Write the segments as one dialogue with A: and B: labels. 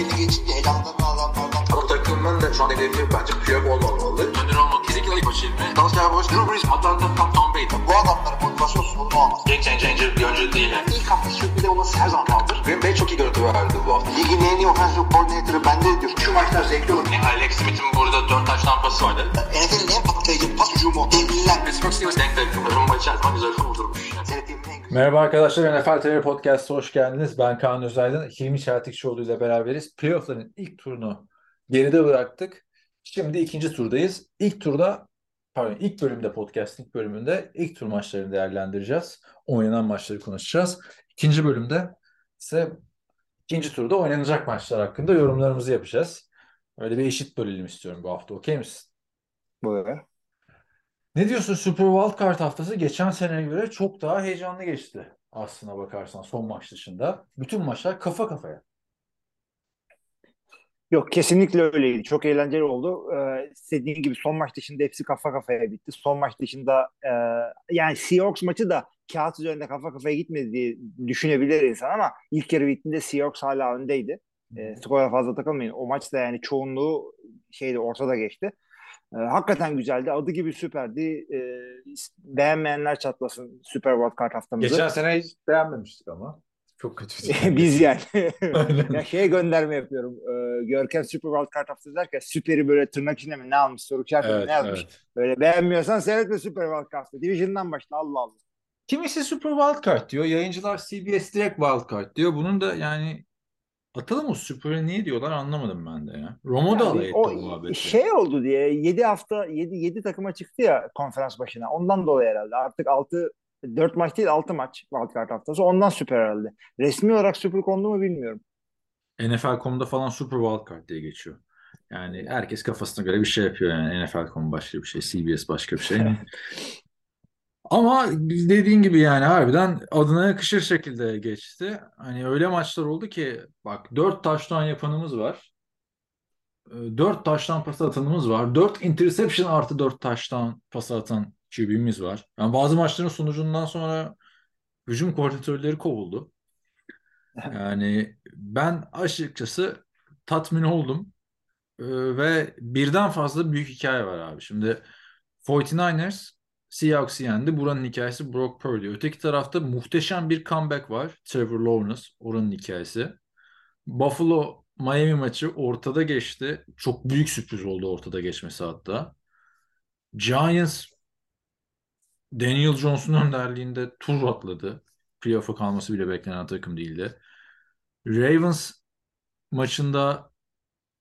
A: belli geçince elamdan adamlardan.
B: Ama takımın da şu an hedefi bence Piyok olmamalı.
C: Önder olmak kesinlikle ilk başı ilmi.
B: Dalsya Boş,
C: Drew Brees, Atlanta, Tom, Tom Brady.
A: Bu adamların motivasyon sorunu olmaz.
C: Game changer bir oyuncu değil. Yani.
A: İlk hafta sürpriz olması her zaman kaldır.
B: Green Bay çok iyi görüntü verdi bu hafta.
A: Ligin en iyi offensive coordinator'ı bende diyor. Şu maçlar zevkli olur.
C: Yani Alex Smith'in burada 4 taş tampası vardı.
A: NFL'in en patlayıcı pas hücumu. Devliler.
C: Pittsburgh Steelers denk denk. Rumba içerisinde güzel kurdurmuş. Yani.
D: Merhaba arkadaşlar, NFL TV Podcast'a hoş geldiniz. Ben Kaan Özaydın, Hilmi Çeltikçioğlu ile beraberiz. Playoff'ların ilk turunu geride bıraktık. Şimdi ikinci turdayız. İlk turda, pardon ilk bölümde podcast'ın ilk bölümünde ilk tur maçlarını değerlendireceğiz. Oynanan maçları konuşacağız. İkinci bölümde ise ikinci turda oynanacak maçlar hakkında yorumlarımızı yapacağız. Öyle bir eşit bölelim istiyorum bu hafta. Okey misin?
E: Buyur.
D: Ne diyorsun Super Wildcard haftası geçen seneye göre çok daha heyecanlı geçti aslına bakarsan son maç dışında. Bütün maçlar kafa kafaya.
E: Yok kesinlikle öyleydi. Çok eğlenceli oldu. Ee, istediğin gibi son maç dışında hepsi kafa kafaya bitti. Son maç dışında e, yani Seahawks maçı da kağıt üzerinde kafa kafaya gitmedi diye düşünebilir insan ama ilk yarı bittiğinde Seahawks hala öndeydi. E, skora fazla takılmayın. O maçta yani çoğunluğu şeydi ortada geçti. E, hakikaten güzeldi. Adı gibi süperdi. E, beğenmeyenler çatlasın Super World Card haftamızı.
D: Geçen sene hiç beğenmemiştik ama. Çok kötüydü.
E: Biz yani. Ya şeye gönderme yapıyorum. Ee, Görkem Super World Cup haftası derken süperi böyle tırnak içinde mi ne almış soru işareti
D: Evet,
E: ne yazmış.
D: evet.
E: Böyle beğenmiyorsan seyretme Super World Cup'ta. Division'dan başla Allah Allah.
D: Kimisi Super Wildcard diyor. Yayıncılar CBS direkt Wildcard diyor. Bunun da yani atalım o Super'ı niye diyorlar anlamadım ben de ya. Romo da
E: Yani
D: alay etti
E: o
D: muhabbeti.
E: şey oldu diye 7 hafta 7 7 takıma çıktı ya konferans başına. Ondan dolayı herhalde. Artık 6 4 maç değil 6 maç Wild Card haftası. Ondan süper herhalde. Resmi olarak süper kondu mu bilmiyorum.
D: NFL.com'da falan Super Wildcard diye geçiyor. Yani herkes kafasına göre bir şey yapıyor yani. NFL.com başka bir şey, CBS başka bir şey. Ama dediğin gibi yani harbiden adına yakışır şekilde geçti. Hani öyle maçlar oldu ki bak 4 taştan yapanımız var. 4 taştan pas atanımız var. 4 interception artı 4 taştan pas atan QB'miz var. Yani bazı maçların sonucundan sonra hücum koordinatörleri kovuldu. Yani ben açıkçası tatmin oldum. Ee, ve birden fazla büyük hikaye var abi. Şimdi 49ers Seahawks'ı yendi. Buranın hikayesi Brock Purdy. Öteki tarafta muhteşem bir comeback var. Trevor Lawrence. Oranın hikayesi. Buffalo Miami maçı ortada geçti. Çok büyük sürpriz oldu ortada geçmesi hatta. Giants Daniel Jones'un önderliğinde tur atladı. Playoff'a kalması bile beklenen takım değildi. Ravens maçında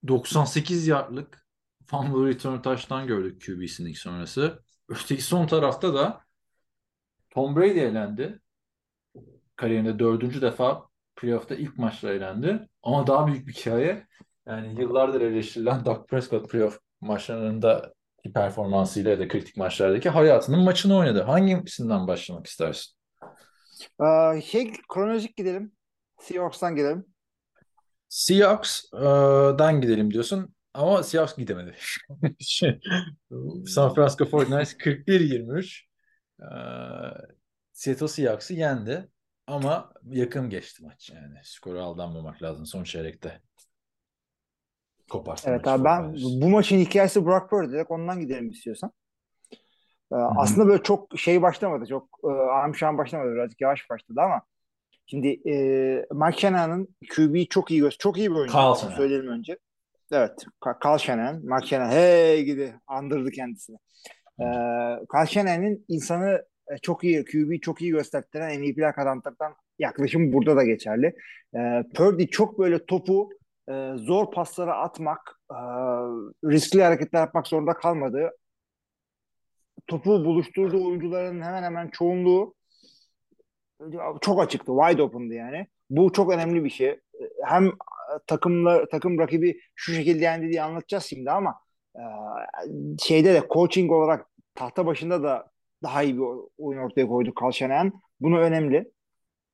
D: 98 yardlık fumble return taştan gördük QB'sinin sonrası. Öteki son tarafta da Tom Brady elendi. Kariyerinde dördüncü defa playoff'ta ilk maçta elendi. Ama daha büyük bir hikaye. Yani yıllardır eleştirilen Dak Prescott playoff maçlarında performansıyla ya da kritik maçlardaki hayatının maçını oynadı. Hangisinden başlamak istersin?
E: Ee, şey kronolojik gidelim. Seahawks'tan gidelim.
D: Seahawks'dan gidelim diyorsun ama Seahawks gidemedi. Şey, San Francisco 49ers 41-23 ee, Seattle Seahawks'ı yendi ama yakın geçti maç yani. Skora aldanmamak lazım son çeyrekte. Koparttı
E: Evet
D: maçı
E: abi ben
D: 49ers.
E: bu maçın hikayesi Brock Purdy direkt ondan gidelim istiyorsan. Ee, aslında böyle çok şey başlamadı. Çok e, amşan başlamadı. Birazcık yavaş başladı ama şimdi e, Mike Shanahan'ın QB'yi çok iyi göster. Çok iyi bir oyuncu.
D: Shanahan.
E: Söyleyelim önce. Evet. Ka- Kyle Shanahan. Mike Shanahan hey gidi. Andırdı kendisini. Ee, Shanahan'ın insanı e, çok iyi QB'yi çok iyi gösterdiren MVP'ler kazandırdan yaklaşım burada da geçerli. Ee, Purdy çok böyle topu e, zor paslara atmak, e, riskli hareketler yapmak zorunda kalmadı. Topu buluşturduğu oyuncuların hemen hemen çoğunluğu çok açıktı, wide open'dı yani. Bu çok önemli bir şey. Hem takımla takım rakibi şu şekilde yendi diye anlatacağız şimdi ama e, şeyde de coaching olarak tahta başında da daha iyi bir oyun ortaya koydu Shanahan. Bunu önemli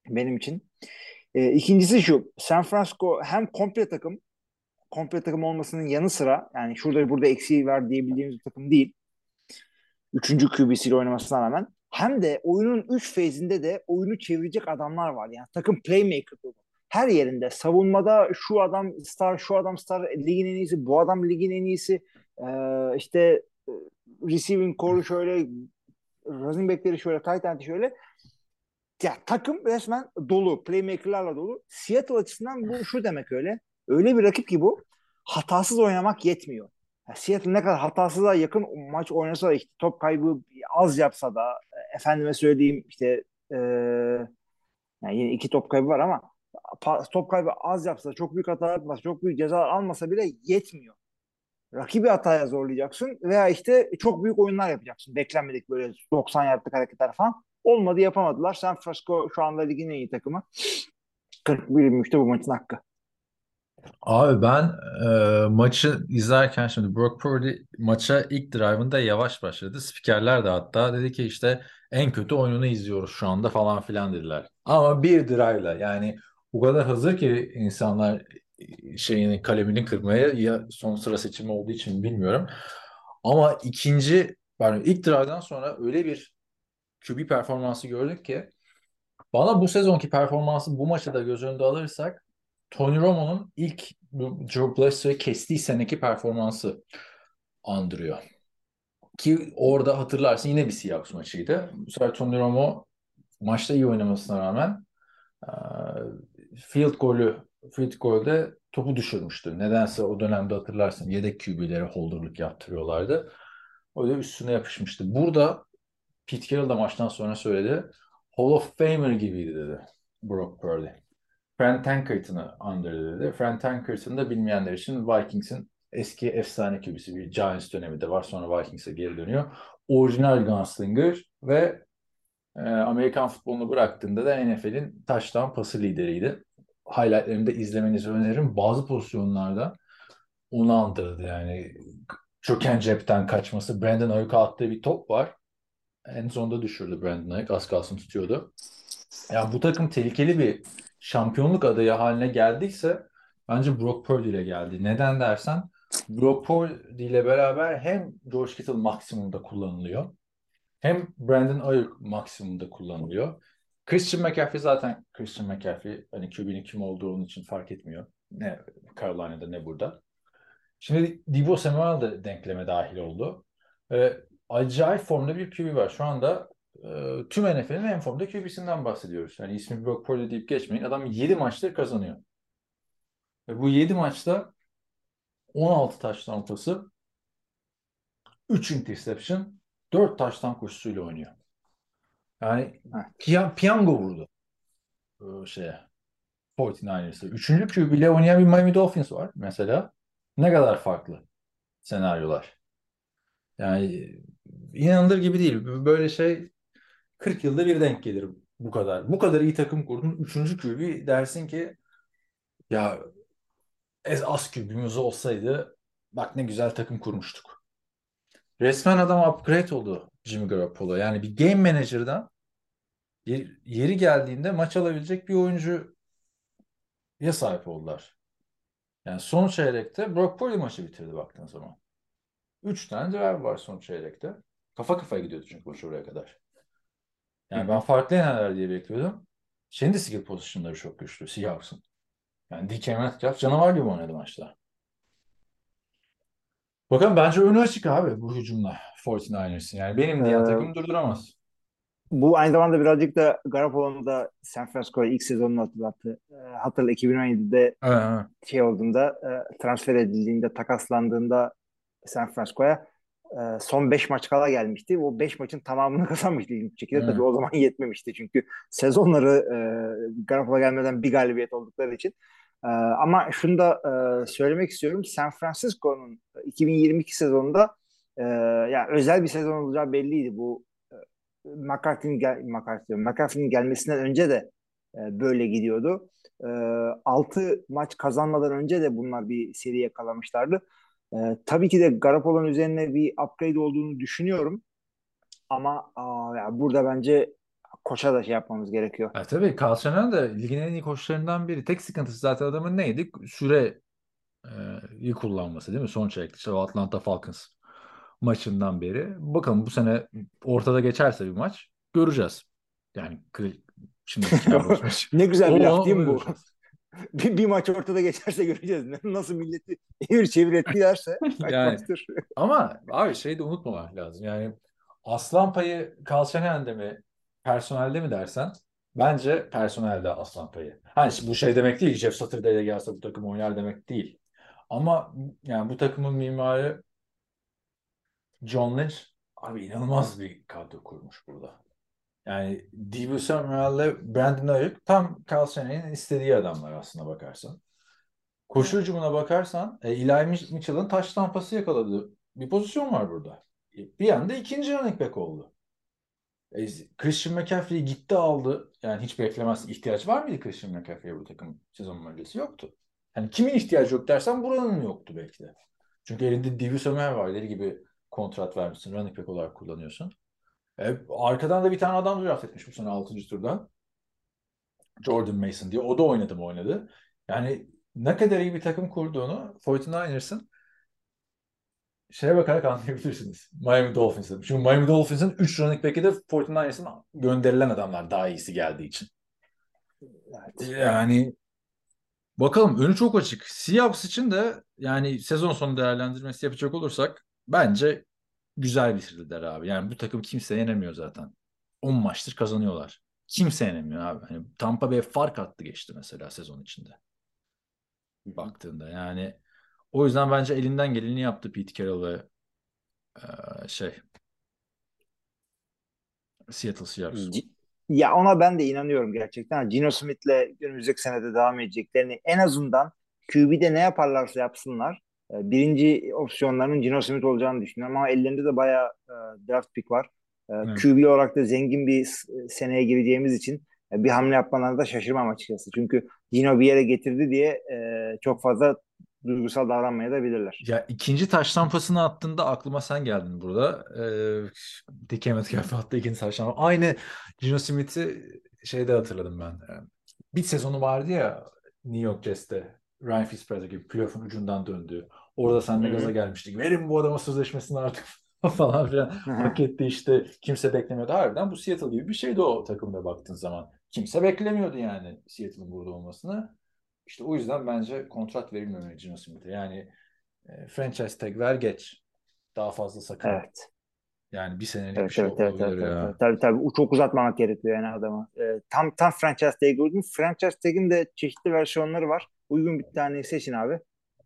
E: benim için. E, ikincisi şu. San Francisco hem komple takım komple takım olmasının yanı sıra yani şurada burada eksiği var diyebildiğimiz bir takım değil. Üçüncü QB'siyle oynamasına rağmen hem de oyunun üç feyzinde de oyunu çevirecek adamlar var. Yani takım playmaker dolu. Her yerinde savunmada şu adam star, şu adam star, ligin en iyisi, bu adam ligin en iyisi. Ee, işte e, receiving core'u şöyle, running back'leri şöyle, tight end'i şöyle. Ya takım resmen dolu, playmaker'larla dolu. Seattle açısından bu şu demek öyle. Öyle bir rakip ki bu. Hatasız oynamak yetmiyor. Ya Seattle ne kadar hatasıza yakın maç oynasa da işte top kaybı az yapsa da efendime söyleyeyim işte e, yani yine iki top kaybı var ama top kaybı az yapsa, çok büyük hata yapmasa, çok büyük cezalar almasa bile yetmiyor. Rakibi hataya zorlayacaksın veya işte çok büyük oyunlar yapacaksın. Beklenmedik böyle 90 yardlık hareketler falan. Olmadı yapamadılar. San Francisco şu anda ligin en iyi takımı. 41-23'te bu maçın hakkı.
D: Abi ben e, maçı izlerken şimdi Brock Purdy maça ilk drive'ında yavaş başladı. Spikerler de hatta dedi ki işte en kötü oyununu izliyoruz şu anda falan filan dediler. Ama bir drive'la yani o kadar hazır ki insanlar şeyini kalemini kırmaya ya son sıra seçimi olduğu için bilmiyorum. Ama ikinci yani ilk drive'dan sonra öyle bir QB performansı gördük ki bana bu sezonki performansı bu maçı da göz önünde alırsak Tony Romo'nun ilk Drew Bledsoe'yu kestiği seneki performansı andırıyor. Ki orada hatırlarsın yine bir Seahawks maçıydı. Bu sefer Tony Romo maçta iyi oynamasına rağmen field golü field golde topu düşürmüştü. Nedense o dönemde hatırlarsın yedek QB'lere holderlık yaptırıyorlardı. O da üstüne yapışmıştı. Burada Pete Carroll da maçtan sonra söyledi. Hall of Famer gibiydi dedi Brock Purdy. Fran Tankerton'ı andırdı dedi. Fran Tankerton da bilmeyenler için Vikings'in eski efsane QB'si bir Giants dönemi de var. Sonra Vikings'e geri dönüyor. Orijinal gunslinger ve e, Amerikan futbolunu bıraktığında da NFL'in taştan pası lideriydi. Highlightlarını da izlemenizi öneririm. Bazı pozisyonlarda onu andırdı yani. Çöken cepten kaçması. Brandon Ayuk'a attığı bir top var. En sonunda düşürdü Brandon Ayuk. Az kalsın tutuyordu. Yani bu takım tehlikeli bir şampiyonluk adayı haline geldiyse bence Brock Purdy ile geldi. Neden dersen Brock Purdy ile beraber hem George Kittle maksimumda kullanılıyor hem Brandon Ayuk maksimumda kullanılıyor. Christian McCaffrey zaten Christian McCaffrey hani QB'nin kim olduğu onun için fark etmiyor. Ne Carolina'da ne burada. Şimdi Debo Samuel de denkleme dahil oldu. Ee, acayip formda bir QB var. Şu anda e, tüm NFL'in en formda QB'sinden bahsediyoruz. Yani ismi Brock Purdy deyip geçmeyin. Adam 7 maçtır kazanıyor. Ve bu 7 maçta 16 taş tampası 3 interception 4 taştan koşusuyla oynuyor. Yani piy- piyango vurdu ee, şeye 49ers'e. Üçüncü QB ile oynayan bir Miami Dolphins var mesela. Ne kadar farklı senaryolar. Yani inanılır gibi değil. Böyle şey 40 yılda bir denk gelir bu kadar. Bu kadar iyi takım kurdun. Üçüncü QB dersin ki ya az QB'miz olsaydı bak ne güzel takım kurmuştuk. Resmen adam upgrade oldu Jimmy Garoppolo. Yani bir game manager'dan yeri geldiğinde maç alabilecek bir oyuncu ya sahip oldular. Yani son çeyrekte Brock Purdy maçı bitirdi baktığın zaman. Üç tane drive var son çeyrekte. Kafa kafaya gidiyordu çünkü maç oraya kadar. Yani ben farklı yenerler diye bekliyordum. De skill pozisyonları çok güçlü. Seahawks'ın. Yani DK Metcalf canavar gibi oynadı maçta. Bakalım bence önü açık abi bu hücumla 49ers'in. Yani benim diyen ee, takım durduramaz.
E: Bu aynı zamanda birazcık da Garoppolo'nu da San Francisco'ya ilk sezonunu hatırlattı. E, hatırla 2017'de evet. şey olduğunda e, transfer edildiğinde takaslandığında San Francisco'ya e, son 5 maç kala gelmişti. O 5 maçın tamamını kazanmıştı ilginç şekilde. Evet. Tabii o zaman yetmemişti çünkü sezonları e, Garoppolo gelmeden bir galibiyet oldukları için. E, ama şunu da e, söylemek istiyorum. San Francisco'nun 2022 sezonunda e, yani özel bir sezon olacağı belliydi. Bu e, McCarthy'nin gel McCarthy, McCarthy'nin gelmesinden önce de e, böyle gidiyordu. E, 6 maç kazanmadan önce de bunlar bir seri yakalamışlardı. E, tabii ki de Garoppolo'nun üzerine bir upgrade olduğunu düşünüyorum. Ama aa, yani burada bence koça da şey yapmamız gerekiyor.
D: Ya tabii Carl da ligin en iyi koçlarından biri. Tek sıkıntısı zaten adamın neydi? Süre e, iyi kullanması değil mi? Son çeyrekte işte Atlanta Falcons maçından beri. Bakalım bu sene ortada geçerse bir maç göreceğiz. Yani şimdi
E: ne güzel bir laf değil mi bu? bir, bir maç ortada geçerse göreceğiz. Nasıl milleti evir çevir ettilerse
D: Yani. Ama abi şeyi de unutmamak lazım. Yani aslan payı Kalşenen'de mi personelde mi dersen bence personelde aslan payı. Hani bu şey demek değil. Jeff Saturday'e gelse bu takım oynar demek değil. Ama yani bu takımın mimarı John Lynch abi inanılmaz bir kadro kurmuş burada. Yani Debo Samuel'le Brandon Ayuk tam Kalşenen'in istediği adamlar aslına bakarsan. Koşu hücumuna bakarsan e, Eli Mitchell'ın taş tampası yakaladığı bir pozisyon var burada. Bir anda ikinci running back oldu. E, Christian McCaffrey gitti aldı. Yani hiç beklemez. ihtiyaç var mıydı Christian McCaffrey'e bu takım sezon öncesi? Yoktu. Hani kimin ihtiyacı yok dersen buranın yoktu belki de. Çünkü elinde Divi Samuel var. Deli gibi kontrat vermişsin. Running back olarak kullanıyorsun. E, arkadan da bir tane adam draft etmiş bu sene 6. turdan. Jordan Mason diye. O da oynadı mı oynadı. Yani ne kadar iyi bir takım kurduğunu 49ers'ın şeye bakarak anlayabilirsiniz. Miami Dolphins'ın. Çünkü Miami Dolphins'ın 3 running back'i de 49ers'ın gönderilen adamlar daha iyisi geldiği için.
E: Evet.
D: Yani bakalım önü çok açık. Seahawks için de yani sezon sonu değerlendirmesi yapacak olursak bence güzel bitirdiler abi. Yani bu takım kimse yenemiyor zaten. 10 maçtır kazanıyorlar. Kimse yenemiyor abi. Hani Tampa Bay fark attı geçti mesela sezon içinde. Baktığında yani o yüzden bence elinden geleni yaptı Pete Carroll ve eee, şey Seattle Seahawks.
E: Ya ona ben de inanıyorum gerçekten. Gino Smith'le önümüzdeki senede devam edeceklerini en azından QB'de ne yaparlarsa yapsınlar. e, Birinci opsiyonlarının Gino Smith olacağını düşünüyorum ama ellerinde de bayağı e, draft pick var. E,
D: Evet.
E: QB olarak da zengin bir seneye gireceğimiz için e, bir hamle yapmalarına da şaşırmam açıkçası. Çünkü Gino bir yere getirdi diye e, çok fazla duygusal davranmaya da bilirler.
D: Ya ikinci taş tampasını attığında aklıma sen geldin burada. Ee, DK Metcalf attı ikinci taş tampası. Aynı Gino Smith'i şeyde hatırladım ben. Ee, Bir sezonu vardı ya New York Jets'te. Ryan Fitzpatrick gibi playoff'un ucundan döndü. Orada sen de gaza gelmiştik. Verin bu adama sözleşmesini artık falan filan. Hak etti işte. Kimse beklemiyordu. Harbiden bu Seattle gibi bir şeydi o takımda baktığın zaman. Kimse beklemiyordu yani Seattle'ın burada olmasını. İşte o yüzden bence kontrat verilmemeli Gino Smith'e. Yani e, franchise tag ver geç. Daha fazla sakın.
E: Evet.
D: Yani bir senelik
E: Evet
D: bir şey
E: evet evet evet,
D: ya.
E: evet. Tabii tabii O çok uzatmamak gerekiyor yani adamı. Ee, tam tam franchise tag uygun. Franchise tag'in de çeşitli versiyonları var. Uygun bir tane seçin abi.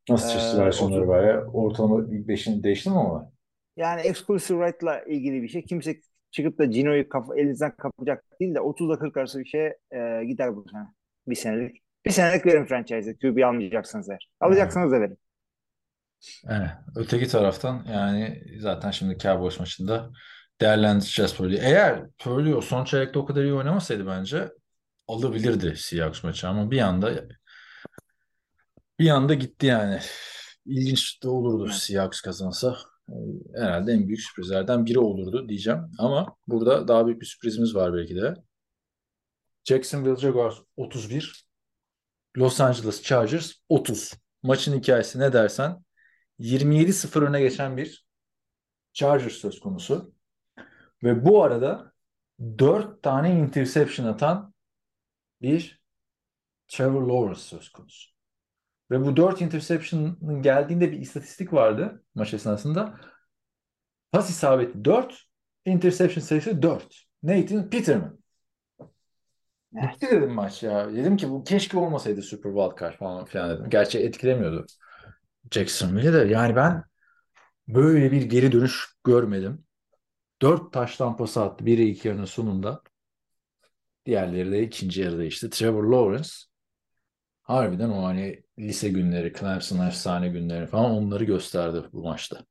D: Nasıl çeşitli
E: Ee,
D: versiyonları var ya? Ortalama ilk beşini değişti mi ama?
E: Yani exclusive right'la ilgili bir şey. Kimse çıkıp da Gino'yu kaf elinizden kapacak değil de 30 ile 40 arası bir şey e, gider bu sene. Bir senelik. Bir senelik verin franchise'e. QB almayacaksınız eğer. Alacaksanız da verin.
D: Evet. Öteki taraftan yani zaten şimdi Cowboys maçında değerlendireceğiz Purdy'yi. Eğer Purdy o son çeyrekte o kadar iyi oynamasaydı bence alabilirdi Seahawks maçı ama bir anda bir anda gitti yani. İlginç de olurdu
E: Evet.
D: Seahawks kazansa. Herhalde en büyük sürprizlerden biri olurdu diyeceğim. Ama burada daha büyük bir sürprizimiz var belki de. Jacksonville Jaguars 31, Los Angeles Chargers 30. Maçın hikayesi ne dersen 27-0 öne geçen bir Chargers söz konusu. Ve bu arada 4 tane interception atan bir Trevor Lawrence söz konusu. Ve bu 4 interception'ın geldiğinde bir istatistik vardı maç esnasında. Pas isabeti 4, interception sayısı 4. Nathan Peterman.
E: Evet.
D: Bitti dedim maç ya. Dedim ki bu keşke olmasaydı Super Wildcard falan filan dedim. Gerçi etkilemiyordu Jacksonville'i de. Yani ben böyle bir geri dönüş görmedim. Dört taş tampası attı. Biri ilk yarının sonunda. Diğerleri de ikinci yarıda işte. Trevor Lawrence harbiden o hani lise günleri, Clemson efsane günleri falan onları gösterdi bu maçta.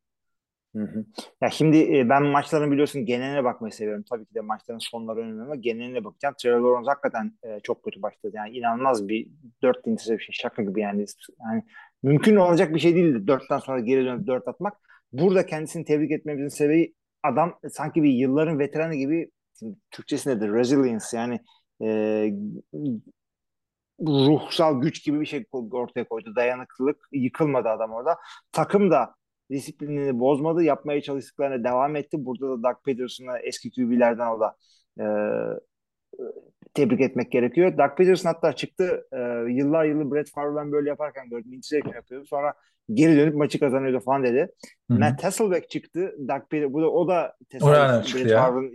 E: Ya şimdi ben maçların biliyorsun geneline bakmayı seviyorum. Tabii ki de maçların sonları önemli ama geneline bakacağım. Trevor Lawrence hakikaten çok kötü başladı. Yani inanılmaz bir dört interception şaka gibi yani. Yani mümkün olacak bir şey değildi. Dörtten sonra geri dönüp dört atmak. Burada kendisini tebrik etmemizin sebebi adam sanki bir yılların veteranı gibi Türkçesi nedir? Resilience yani e, ruhsal güç gibi bir şey ortaya koydu. Dayanıklılık. Yıkılmadı adam orada. Takım da disiplinini bozmadı. Yapmaya çalıştıklarına devam etti. Burada da Doug Peterson'a eski QB'lerden o da e, tebrik etmek gerekiyor. Doug Peterson hatta çıktı e, yıllar yılı Brett Favre'dan böyle yaparken gördüm. Interception yapıyordu. Sonra geri dönüp maçı kazanıyordu falan dedi.
D: Hı hı.
E: Matt Hasselbeck çıktı. Doug Peter, bu da o da
D: çıktı
E: Brett
D: ya.
E: Favre'ın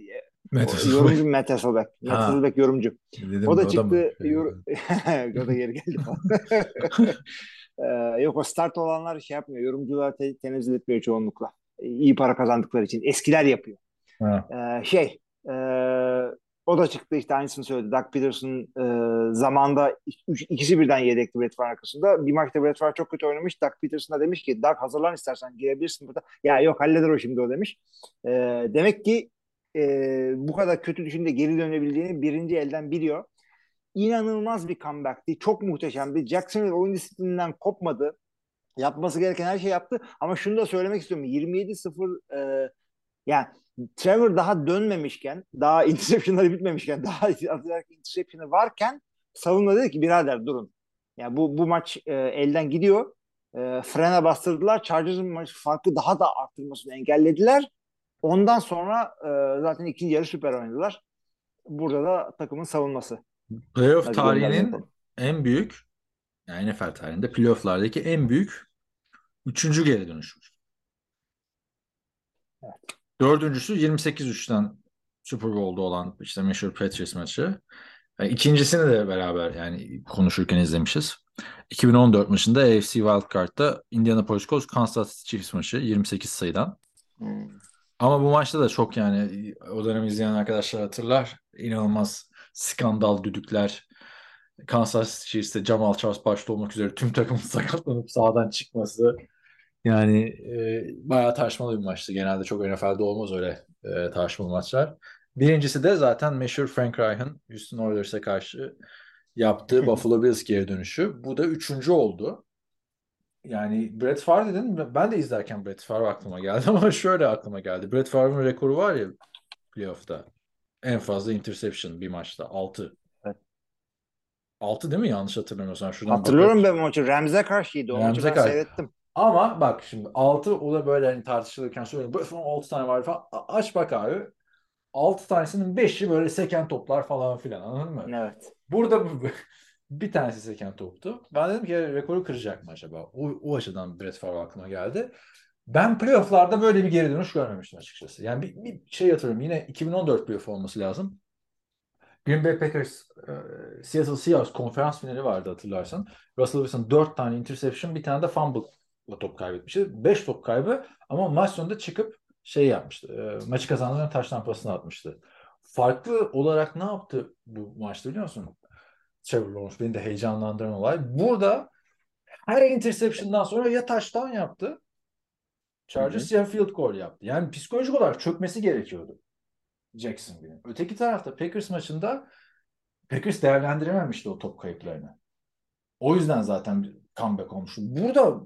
D: Metis.
E: yorumcu Matt Hasselbeck. Matt
D: Ha.
E: Hasselbeck yorumcu.
D: Dedim,
E: O da
D: mı?
E: çıktı. yor- o da geri geldi falan. Ee, yok o start olanlar şey yapmıyor. Yorumcular te- tenezzül etmiyor çoğunlukla. İyi para kazandıkları için. Eskiler yapıyor.
D: Ha.
E: Ee, şey e, o da çıktı işte aynısını söyledi. Doug Peterson e, zamanda üç, ikisi birden yedekti Brett Favre arkasında. Bir maçta Brett Favre çok kötü oynamış. Doug Peterson da demiş ki Doug hazırlan istersen girebilirsin burada. Ya yok halleder o şimdi o demiş. E, demek ki e, bu kadar kötü düşünde geri dönebildiğini birinci elden biliyor. İnanılmaz bir comeback'ti. Çok muhteşemdi. Jacksonville oyun disiplininden kopmadı. Yapması gereken her şey yaptı. Ama şunu da söylemek istiyorum. 27-0 e, yani Trevor daha dönmemişken, daha interceptionları bitmemişken, daha atacak interception'ı varken savunma dedi ki birader durun. Yani bu bu maç e, elden gidiyor. E, frene bastırdılar. Chargers'ın maç farkı daha da arttırmasını engellediler. Ondan sonra e, zaten ikinci yarı süper oynadılar. Burada da takımın savunması.
D: Playoff
E: Hadi
D: tarihinin en büyük yani NFL tarihinde playofflardaki en büyük üçüncü geri dönüşü. Dördüncüsü 28-3'ten Super Bowl'da olan işte meşhur Patriots maçı. Yani ikincisini de beraber yani konuşurken izlemişiz. 2014 maçında AFC Wild Card'da Indianapolis Colts Kansas Chiefs maçı 28 sayıdan.
E: Hmm.
D: Ama bu maçta da çok yani o dönem izleyen arkadaşlar hatırlar. İnanılmaz skandal düdükler. Kansas Chiefs'te Jamal Charles başta olmak üzere tüm takımın sakatlanıp sahadan çıkması. Yani e, bayağı tartışmalı bir maçtı. Genelde çok NFL'de olmaz öyle e, tartışmalı maçlar. Birincisi de zaten meşhur Frank Reich'ın Houston Oilers'e karşı yaptığı Buffalo Bills geri dönüşü. Bu da üçüncü oldu. Yani Brett Favre dedin. Ben de izlerken Brett Favre aklıma geldi ama şöyle aklıma geldi. Brett Favre'ın rekoru var ya playoff'ta. En fazla interception bir maçta. 6.
E: Evet.
D: 6 değil mi? Yanlış hatırlamıyorsam. Şuradan
E: Hatırlıyorum
D: bakıyorum.
E: ben maçı. Rams'e karşıydı. O maçı
D: Rams'e
E: ben
D: karşı.
E: seyrettim.
D: Ama bak şimdi 6 o da böyle hani tartışılırken söylüyorum. Böyle falan 6 tane var falan. Aç bak abi. 6 tanesinin 5'i böyle seken toplar falan filan anladın mı?
E: Evet.
D: Burada bu- bir tanesi seken toptu. Ben dedim ki rekoru kıracak mı acaba? O, o açıdan Brett Favre aklıma geldi. Ben playofflarda böyle bir geri dönüş görmemiştim açıkçası. Yani bir, bir şey hatırlıyorum. Yine 2014 playoff olması lazım. Green Bay Packers e, Seattle Seahawks konferans finali vardı hatırlarsan. Russell Wilson 4 tane interception bir tane de fumble'la top kaybetmişti. 5 top kaybı ama maç sonunda çıkıp şey yapmıştı. E, maçı kazandıran taş tampasını atmıştı. Farklı olarak ne yaptı bu maçta biliyor musun? Trevor Lawrence beni de heyecanlandıran olay. Burada her interception'dan sonra ya touchdown yaptı Chargers ya field goal yaptı. Yani psikolojik olarak çökmesi gerekiyordu Jacksonville'in. Öteki tarafta Packers maçında Packers değerlendirememişti o top kayıplarını. O yüzden zaten bir comeback olmuştu. Burada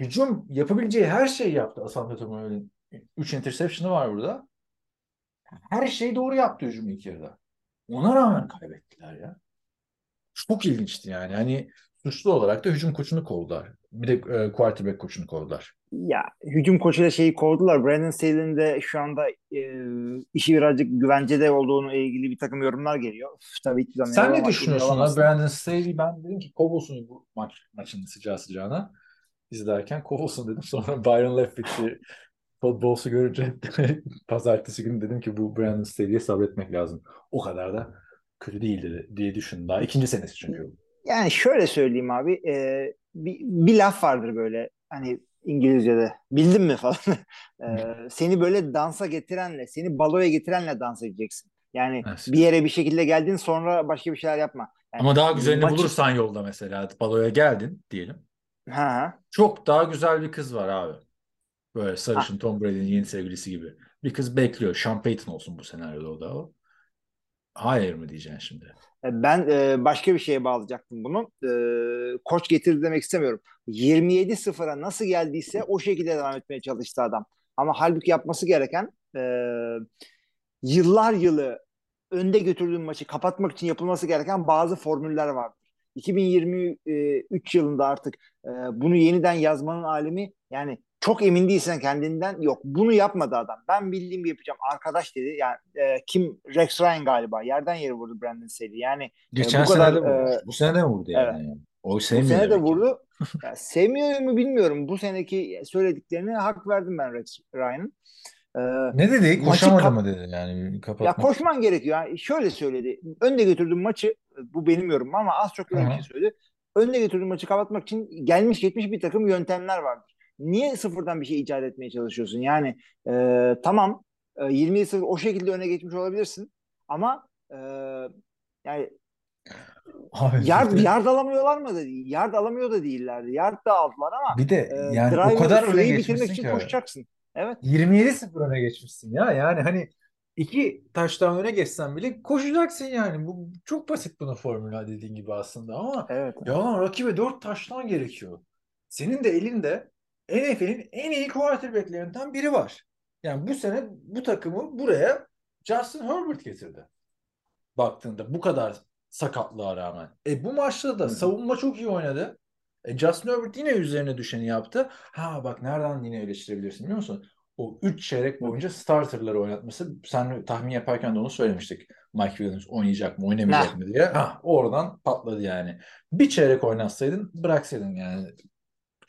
D: hücum yapabileceği her şeyi yaptı Asante Tomoy'un. 3 interception'ı var burada. Her şeyi doğru yaptı hücum ilk yarıda. Ona rağmen kaybettiler ya. Çok ilginçti yani. Hani suçlu olarak da hücum koçunu kovdular. Bir de e, quarterback koçunu kovdular.
E: Ya hücum koçuyla şeyi kovdular. Brandon Staley'nin de şu anda e, işi birazcık güvencede olduğunu ilgili bir takım yorumlar geliyor. Üf, tabii zaman
D: Sen ne düşünüyorsun
E: yalamazsın.
D: Brandon Staley? Ben dedim ki kovulsun bu maç maçın sıcağı sıcağına izlerken kovulsun dedim. Sonra Byron Leftwich'i Bowles'u görünce pazartesi günü dedim ki bu Brandon Staley'e sabretmek lazım. O kadar da kötü değildi diye düşündüm. Daha ikinci senesi çünkü.
E: Yani şöyle söyleyeyim abi. e, bir, bir laf vardır böyle hani İngilizce'de. Bildin mi falan. E, seni böyle dansa getirenle, seni baloya getirenle dans edeceksin. Yani
D: Evet.
E: bir yere bir şekilde geldin sonra başka bir şeyler yapma. Yani
D: Ama daha güzelini
E: maçı-
D: bulursan yolda mesela baloya geldin diyelim.
E: Ha, ha.
D: Çok daha güzel bir kız var abi. Böyle sarışın Tom Brady'nin yeni sevgilisi gibi. Bir kız bekliyor. Sean Payton olsun bu senaryoda o da o. Hayır mı diyeceksin şimdi?
E: E, Ben e, başka bir şeye bağlayacaktım bunu. E, koç getirdi demek istemiyorum. 27-0'a nasıl geldiyse o şekilde devam etmeye çalıştı adam. Ama halbuki yapması gereken e, yıllar yılı önde götürdüğün maçı kapatmak için yapılması gereken bazı formüller vardır. 2023 yılında artık e, bunu yeniden yazmanın alemi yani çok emin değilsen kendinden yok. Bunu yapmadı adam. Ben bildiğim yapacağım. Arkadaş dedi. Yani e, kim Rex Ryan galiba yerden yere vurdu Brandon Staley. Yani
D: Geçen
E: bu
D: sene
E: kadar,
D: de vurdu.
E: e,
D: Bu sene de mi vurdu yani? O
E: bu
D: sevmiyor
E: sene de vurdu. Ya, sevmiyor mu bilmiyorum. Bu seneki söylediklerine hak verdim ben Rex Ryan'ın. Ee,
D: Ne dedi? Koşamadı mı dedi yani
E: ya
D: kapatmak.
E: koşman gerekiyor. Yani şöyle söyledi. Önde götürdüm maçı. Bu benim yorumum ama az çok öyle bir şey söyledi. Önde götürdüğüm maçı kapatmak için gelmiş geçmiş bir takım yöntemler vardır. Niye sıfırdan bir şey icat etmeye çalışıyorsun? Yani e, tamam e, 20 sıfır o şekilde öne geçmiş olabilirsin ama e, yani
D: Abi
E: yard,
D: de-
E: yard alamıyorlar mı da değil. Yard alamıyor da değillerdi. Yard da aldılar ama
D: bir de
E: e,
D: yani o
E: drive'ı,
D: kadar öne
E: süreyi bitirmek
D: geçmişsin
E: için
D: ki
E: koşacaksın. Evet.
D: 27-0 öne geçmişsin ya. Yani hani iki taştan öne geçsen bile koşacaksın yani. Bu çok basit bunun formülü dediğin gibi aslında ama
E: Evet.
D: ya lan rakibe 4 taştan gerekiyor. Senin de elinde NFL'in en iyi quarterbacklerinden biri var. Yani bu sene bu takımı buraya Justin Herbert getirdi. Baktığında bu kadar sakatlığa rağmen. E bu maçta da
E: Hı
D: savunma çok iyi oynadı. E Justin Herbert yine üzerine düşeni yaptı. Ha bak nereden yine eleştirebilirsin biliyor musun? O 3 çeyrek boyunca starterları oynatması sen tahmin yaparken de onu söylemiştik. Mike Williams oynayacak mı oynamayacak mı diye. Ha oradan patladı yani. Bir çeyrek oynatsaydın bıraksaydın yani.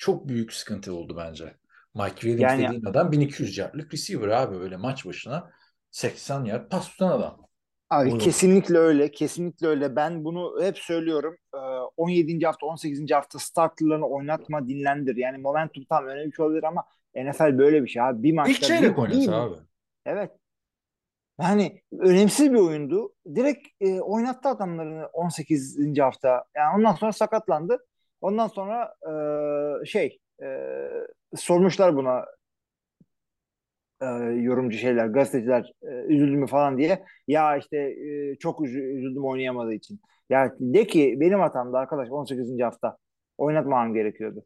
D: Çok büyük sıkıntı oldu bence. Mike Williams
E: Yani-
D: dediğin adam 1200 yardlık receiver abi öyle maç başına 80 yard pas tutan adam.
E: Abi
D: Buyurun.
E: kesinlikle öyle. Kesinlikle öyle. Ben bunu hep söylüyorum. Ee, 17. hafta, 18. hafta starterlarını oynatma, dinlendir. Yani momentum tam önemli bir olabilir ama NFL böyle bir şey abi. Bir maçta
D: İlk çeyrek oynasa abi.
E: Evet. Yani önemsiz bir oyundu. Direkt e, oynattı adamlarını 18. hafta. Yani ondan sonra sakatlandı. Ondan sonra e, şey e, sormuşlar buna e, yorumcu şeyler, gazeteciler e, üzüldü mü falan diye. Ya işte e, çok üzü- üzüldüm oynayamadığı için. Ya de ki benim hatamdı arkadaş 18. hafta. Oynatmamam gerekiyordu.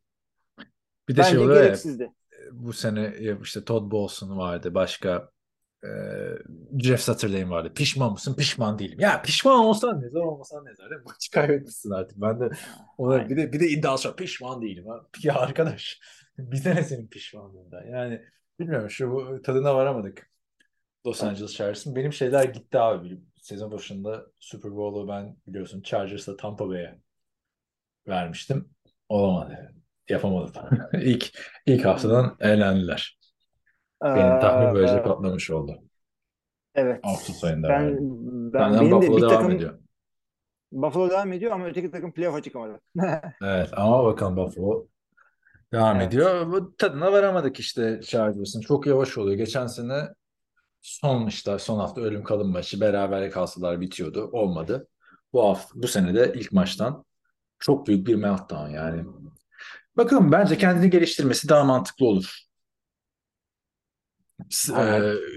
D: Bir de şey
E: Bence
D: oluyor ya
E: gereksizdi.
D: bu sene ya işte Todd Bowles vardı başka e, Jeff Saturday vardı. Pişman mısın? Pişman değilim. Ya pişman olsan ne zor olmasan ne zor. değil mi? Maçı kaybetmişsin artık. Ben de ona
E: Aynen.
D: bir de bir de iddiası pişman değilim. Ha. Ya arkadaş bize ne senin pişmanlığından? Yani bilmiyorum şu tadına varamadık. Los Angeles Chargers'ın. Benim şeyler gitti abi. Sezon başında Super Bowl'u ben biliyorsun Chargers'la Tampa Bay'e vermiştim. Olamadı. Yapamadım. ilk ilk haftadan eğlendiler. Benim tahmin böylece
E: Ee,
D: patlamış oldu.
E: Evet.
D: Ağustos ayında
E: Ben,
D: verdim.
E: ben benim de
D: Buffalo
E: bir
D: devam
E: takım
D: ediyor.
E: Buffalo devam ediyor ama öteki takım playoff'a çıkamadı.
D: Evet ama bakalım Buffalo devam
E: Evet.
D: ediyor. Bu tadına varamadık işte Chargers'ın. Çok yavaş oluyor. Geçen sene son işte son hafta ölüm kalım maçı beraber kalsalar bitiyordu. Olmadı. Bu hafta bu sene de ilk maçtan çok büyük bir meltdown yani. Bakalım bence kendini geliştirmesi daha mantıklı olur.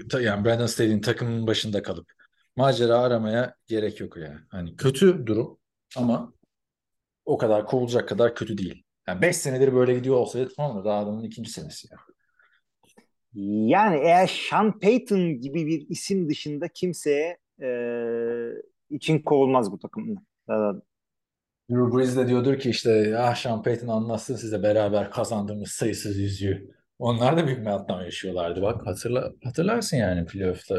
D: Ta- yani Brandon Staley'in takımın başında kalıp macera aramaya gerek yok yani. Hani kötü durum ama o kadar kovulacak kadar kötü değil. Yani 5 senedir böyle gidiyor olsaydı tamam mı? Daha adamın ikinci senesi ya.
E: Yani eğer Sean Payton gibi bir isim dışında kimseye e, için kovulmaz bu takımda. Ee,
D: Drew Brees de diyordur ki işte ah Sean Payton anlatsın size beraber kazandığımız sayısız yüzüğü. Onlar da büyük meltdown yaşıyorlardı bak. Hatırla, hatırlarsın yani playoff'ta.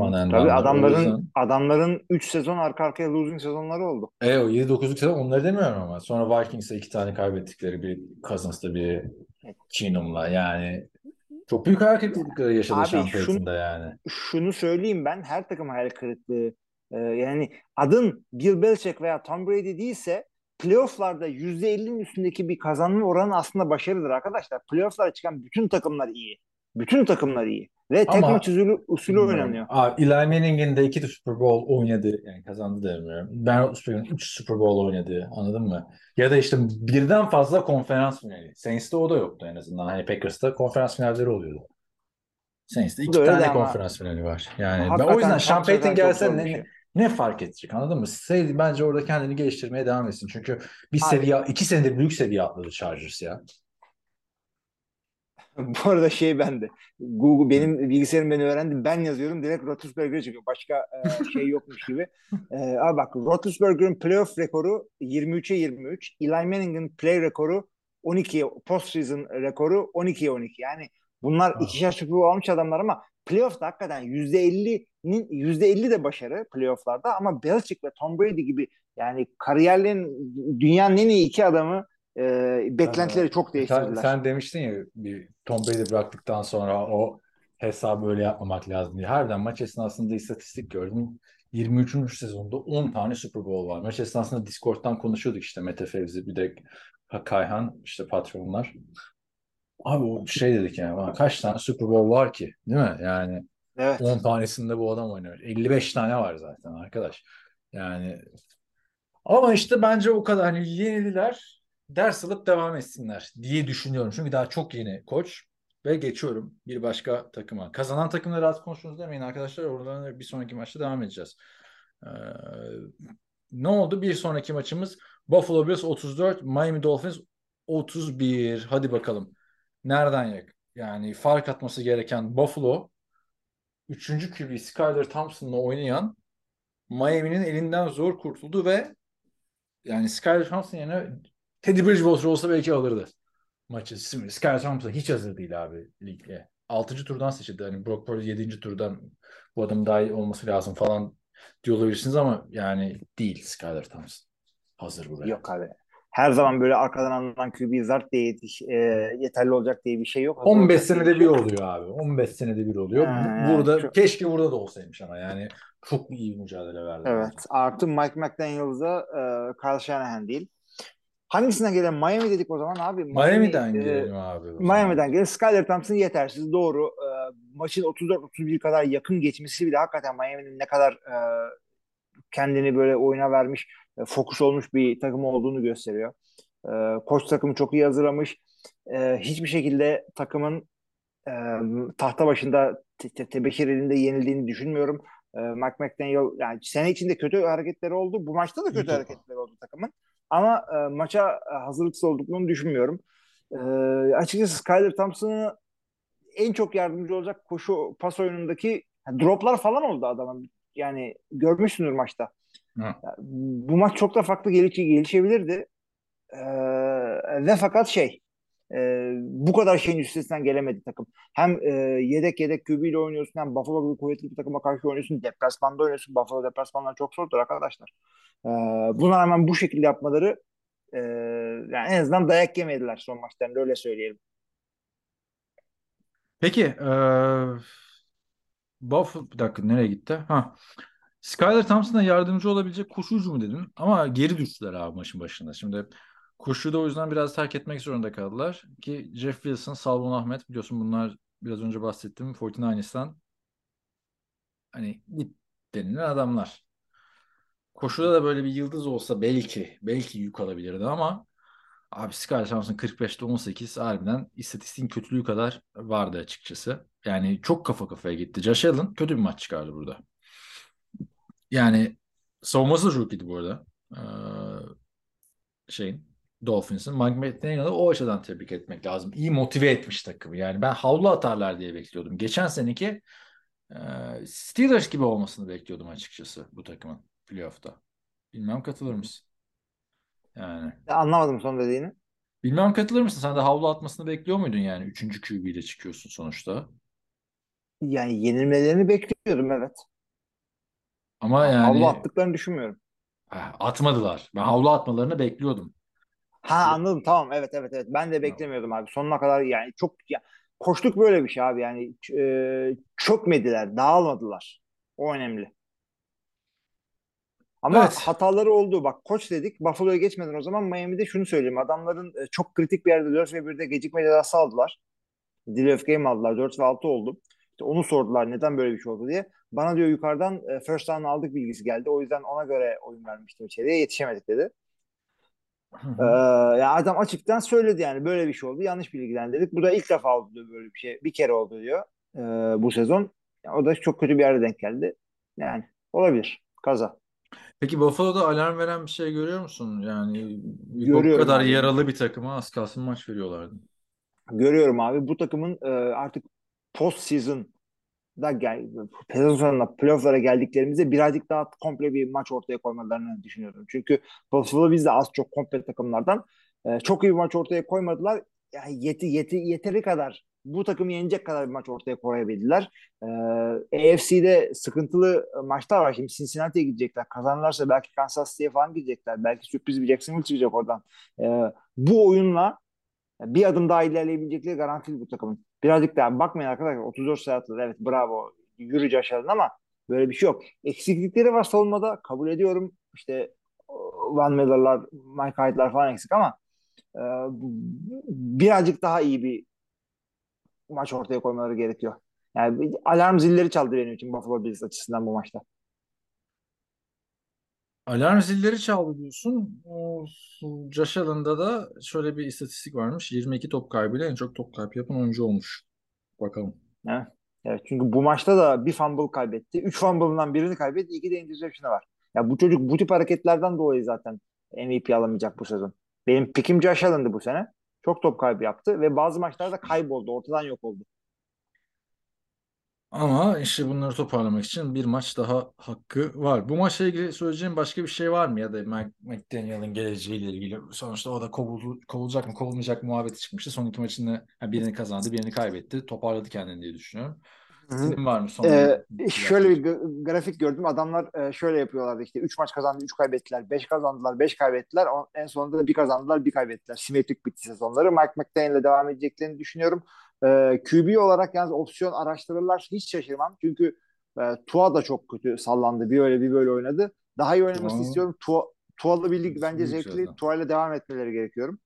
D: And
E: Tabii adamların adamların 3 sezon arka arkaya losing sezonları oldu.
D: E o 7-9'luk sezon onları demiyorum ama. Sonra Vikings'e iki tane kaybettikleri bir Cousins'la bir Keenum'la yani çok büyük hayal kırıklıkları yaşadı
E: Abi
D: Sean
E: şunu-
D: yani.
E: Şunu söyleyeyim ben her takım hayal kırıklığı e, yani adın Bill Belichick veya Tom Brady değilse playofflarda %50'nin üstündeki bir kazanma oranı aslında başarıdır arkadaşlar. Playofflara çıkan bütün takımlar iyi. Bütün takımlar iyi. Ve tek maç usulü, usulü oynanıyor.
D: Abi, Eli Manning'in de iki Super Bowl oynadı. Yani kazandı demiyorum. Ben Roethlisberger'in 3 Super Bowl oynadı. Anladın mı? Ya da işte birden fazla konferans finali. Saints'te o da yoktu en azından. Hani Packers'ta konferans finalleri oluyordu. Saints'te iki
E: da öyle
D: tane konferans finali var. Yani ben o yüzden Sean Payton gelse ne,
E: şey.
D: Ne fark edecek anladın mı? Say, bence orada kendini geliştirmeye devam etsin. Çünkü bir
E: Abi-
D: seviye, iki senedir büyük seviye atladı Chargers ya.
E: Bu arada şey bende. Google benim bilgisayarım beni öğrendi. Ben yazıyorum direkt Roethlisberger'e çıkıyor. Başka e, şey yokmuş gibi. E, abi bak Roethlisberger'ın playoff rekoru 23'e 23. Eli Manning'in play rekoru 12 postseason rekoru 12'ye 12. Yani bunlar ikişer Super Bowl almış adamlar ama playoff'ta hakikaten %50'nin %50 de başarı playoff'larda ama Belichick ve Tom Brady gibi yani kariyerlerin dünyanın en iyi iki adamı e, beklentileri çok
D: Sen,
E: değiştirdiler.
D: sen demiştin ya bir Tom Brady bıraktıktan sonra o hesabı öyle yapmamak lazım diye. Harbiden maç esnasında istatistik gördüm. 23. sezonda 10 tane Super Bowl var. Maç esnasında Discord'dan konuşuyorduk işte Mete Fevzi bir de Kayhan işte patronlar. Abi o şey dedik yani "Ulan kaç tane Super Bowl var ki değil mi? Yani
E: Evet.
D: 10 tanesinde bu adam oynuyor. 55 tane var zaten arkadaş. Yani ama işte bence o kadar hani yeniler ders alıp devam etsinler diye düşünüyorum. Çünkü daha çok yeni koç ve geçiyorum bir başka takıma. Kazanan takımları rahat konuştunuz demeyin arkadaşlar. Oradan bir sonraki maçta devam edeceğiz. Ee, ne oldu? Bir sonraki maçımız Buffalo Bills 34, Miami Dolphins 31. Hadi bakalım. Nereden yak? Yani fark atması gereken Buffalo 3. QB Skyler Thompson'la oynayan Miami'nin elinden zor kurtuldu ve yani Skyler Thompson yerine Teddy Bridgewater olsa belki alırdı maçı. Skyler Thompson hiç hazır değil abi ligde. 6. turdan seçildi. Hani Brock Purdy 7. turdan bu adam daha iyi olması lazım falan diyor olabilirsiniz ama yani değil Skyler Thompson. Hazır buraya.
E: Yok abi. Her zaman böyle arkadan alınan QB zart diye yetiş, e, yeterli olacak diye bir şey yok.
D: 15
E: Hazır olacak
D: senede
E: diye
D: bir
E: şey
D: oluyor abi. 15 senede bir oluyor.
E: Ha,
D: burada
E: çok-
D: keşke burada da olsaymış ama yani çok iyi bir mücadele verdi.
E: Evet. Artı Mike McDaniels'a e, Kyle Shanahan değil. Hangisinden gelen? Miami dedik o zaman abi.
D: Miami'den
E: e,
D: gelelim abi.
E: Miami'den gelen Skyler Thompson yetersiz. Doğru. E, maçın 34-31 kadar yakın geçmesi bile hakikaten Miami'nin ne kadar e, kendini böyle oyuna vermiş, e, fokus olmuş bir takım olduğunu gösteriyor. E, koç takımı çok iyi hazırlamış. E, hiçbir şekilde takımın e, tahta başında te- te- tebeşir elinde yenildiğini düşünmüyorum. E, Mike McDaniel yani sene içinde kötü hareketleri oldu. Bu maçta da kötü hareketleri oldu takımın. Ama e, maça hazırlıksız olduklarını düşünmüyorum. E, açıkçası Skyler Thompson'ı en çok yardımcı olacak koşu pas oyunundaki droplar falan oldu adamın. Yani görmüşsündür maçta.
D: Hı.
E: Bu maç çok da farklı geliş gelişebilirdi. Ee, ve fakat şey e, bu kadar şeyin üstesinden gelemedi takım. Hem e, yedek yedek ile oynuyorsun hem Buffalo gibi kuvvetli bir takıma karşı oynuyorsun. Deplasmanda oynuyorsun. Buffalo deplasmanlar çok zordur arkadaşlar. Ee, buna rağmen bu şekilde yapmaları e, yani en azından dayak yemediler son maçlarında öyle söyleyelim.
D: Peki eee Buff bir dakika nereye gitti? Ha. Skyler Thompson'a yardımcı olabilecek koşucu mu dedin? Ama geri düştüler abi maçın başında. Şimdi koşuyu da o yüzden biraz terk etmek zorunda kaldılar. Ki Jeff Wilson, Salvon Ahmet biliyorsun bunlar biraz önce bahsettiğim 49ers'tan hani git denilen adamlar. Koşuda da böyle bir yıldız olsa belki belki yük alabilirdi ama abi Skyler Thompson 45'te 18 harbiden istatistiğin kötülüğü kadar vardı açıkçası. Yani çok kafa kafaya gitti. Josh Allen kötü bir maç çıkardı burada. Yani savunması da çok iyiydi bu arada. Ee, şeyin Dolphins'in. Mike McDaniel'ı o açıdan tebrik etmek lazım. İyi motive etmiş takımı. Yani ben havlu atarlar diye bekliyordum. Geçen seneki e, Steelers gibi olmasını bekliyordum açıkçası bu takımın playoff'ta. Bilmem katılır mısın? Yani.
E: Ya Anlamadım son dediğini.
D: Bilmem katılır mısın? Sen de havlu atmasını bekliyor muydun yani? Üçüncü QB ile çıkıyorsun sonuçta.
E: Yani yenilmelerini bekliyordum evet.
D: Ama yani
E: Havlu attıklarını düşünmüyorum.
D: Atmadılar. Ben havlu atmalarını bekliyordum.
E: Ha anladım tamam evet evet evet ben de beklemiyordum abi sonuna kadar yani çok ya, koştuk böyle bir şey abi yani ç- e, çökmediler dağılmadılar o önemli. Ama
D: Evet.
E: hataları oldu bak koç dedik Buffalo'ya geçmeden o zaman Miami'de şunu söyleyeyim adamların e, çok kritik bir yerde 4 ve 1'de gecikme cezası aldılar. Delay of game aldılar 4 ve 6 oldu. İşte onu sordular neden böyle bir şey oldu diye. Bana diyor yukarıdan e, first down aldık bilgisi geldi. O yüzden ona göre oyun vermiştim içeriye yetişemedik dedi. Ee, ya adam açıktan söyledi yani böyle bir şey oldu. Yanlış bilgilendirdik. Bu da ilk defa oldu diyor böyle bir şey. Bir kere oldu diyor ee, bu sezon. Ya o da çok kötü bir yerde denk geldi. Yani olabilir. Kaza.
D: Peki Buffalo'da alarm veren bir şey görüyor musun? Yani
E: Görüyorum
D: kadar
E: abi.
D: yaralı bir takıma az kalsın maç veriyorlardı.
E: Görüyorum abi bu takımın e, artık post season da gel sezon sonunda playoff'lara geldiklerimizde birazcık daha komple bir maç ortaya koymalarını düşünüyorum. Çünkü Buffalo biz de az çok komple takımlardan E, çok iyi bir maç ortaya koymadılar. Yani yeti, yeti, yeteri kadar bu takımı yenecek kadar bir maç ortaya koyabildiler. Ee, AFC'de sıkıntılı maçlar var. Şimdi Cincinnati'ye gidecekler. Kazanırlarsa belki Kansas City'ye falan gidecekler. Belki sürpriz bir Jacksonville çıkacak oradan. Ee, bu oyunla bir adım daha ilerleyebilecekleri garantili bu takımın. Birazcık daha bakmayın arkadaşlar 34 saat evet bravo yürüyece aşağıdan ama böyle bir şey yok. Eksiklikleri var savunmada kabul ediyorum. İşte Van Miller'lar, Mike Hyde'lar falan eksik ama e, birazcık daha iyi bir maç ortaya koymaları gerekiyor. Yani alarm zilleri çaldı benim için Buffalo Bills açısından bu maçta.
D: Alarm zilleri çaldı diyorsun. O, Josh Allen'da da şöyle bir istatistik varmış. 22 top kaybıyla en çok top kaybı yapan oyuncu olmuş. Bakalım.
E: Evet. Çünkü bu maçta da bir fumble kaybetti. 3 fumble'ından birini kaybetti. 2 de interception'ı var. Ya bu çocuk bu tip hareketlerden dolayı zaten MVP alamayacak bu sezon. Benim pikim Josh Allen'dı bu sene. Çok top kaybı yaptı ve bazı maçlarda kayboldu. Ortadan yok oldu.
D: Ama işte bunları toparlamak için bir maç daha hakkı var. Bu maçla ilgili söyleyeceğim başka bir şey var mı? Ya da Mike McDaniel'ın geleceğiyle ilgili. Sonuçta o da kovul, kovulacak mı kovulmayacak mı muhabbeti çıkmıştı. Son iki maçında birini kazandı birini kaybetti. Toparladı kendini diye düşünüyorum. Senin var mı son?
E: Ee, şöyle bir grafik gördüm. Adamlar e, şöyle yapıyorlardı işte 3 maç kazandı 3 kaybettiler. 5 kazandılar 5 kaybettiler. En sonunda da bir kazandılar bir kaybettiler. Simetrik bitti sezonları. Mike McDaniel ile devam edeceklerini düşünüyorum. Ee, QB olarak yalnız opsiyon araştırırlar hiç şaşırmam. Çünkü e, Tua da çok kötü sallandı. Bir öyle bir böyle oynadı. Daha iyi oynamasını Tua. istiyorum. Tua, Tua'lı birlik bence zevkli. Tua ile devam etmeleri gerekiyorum.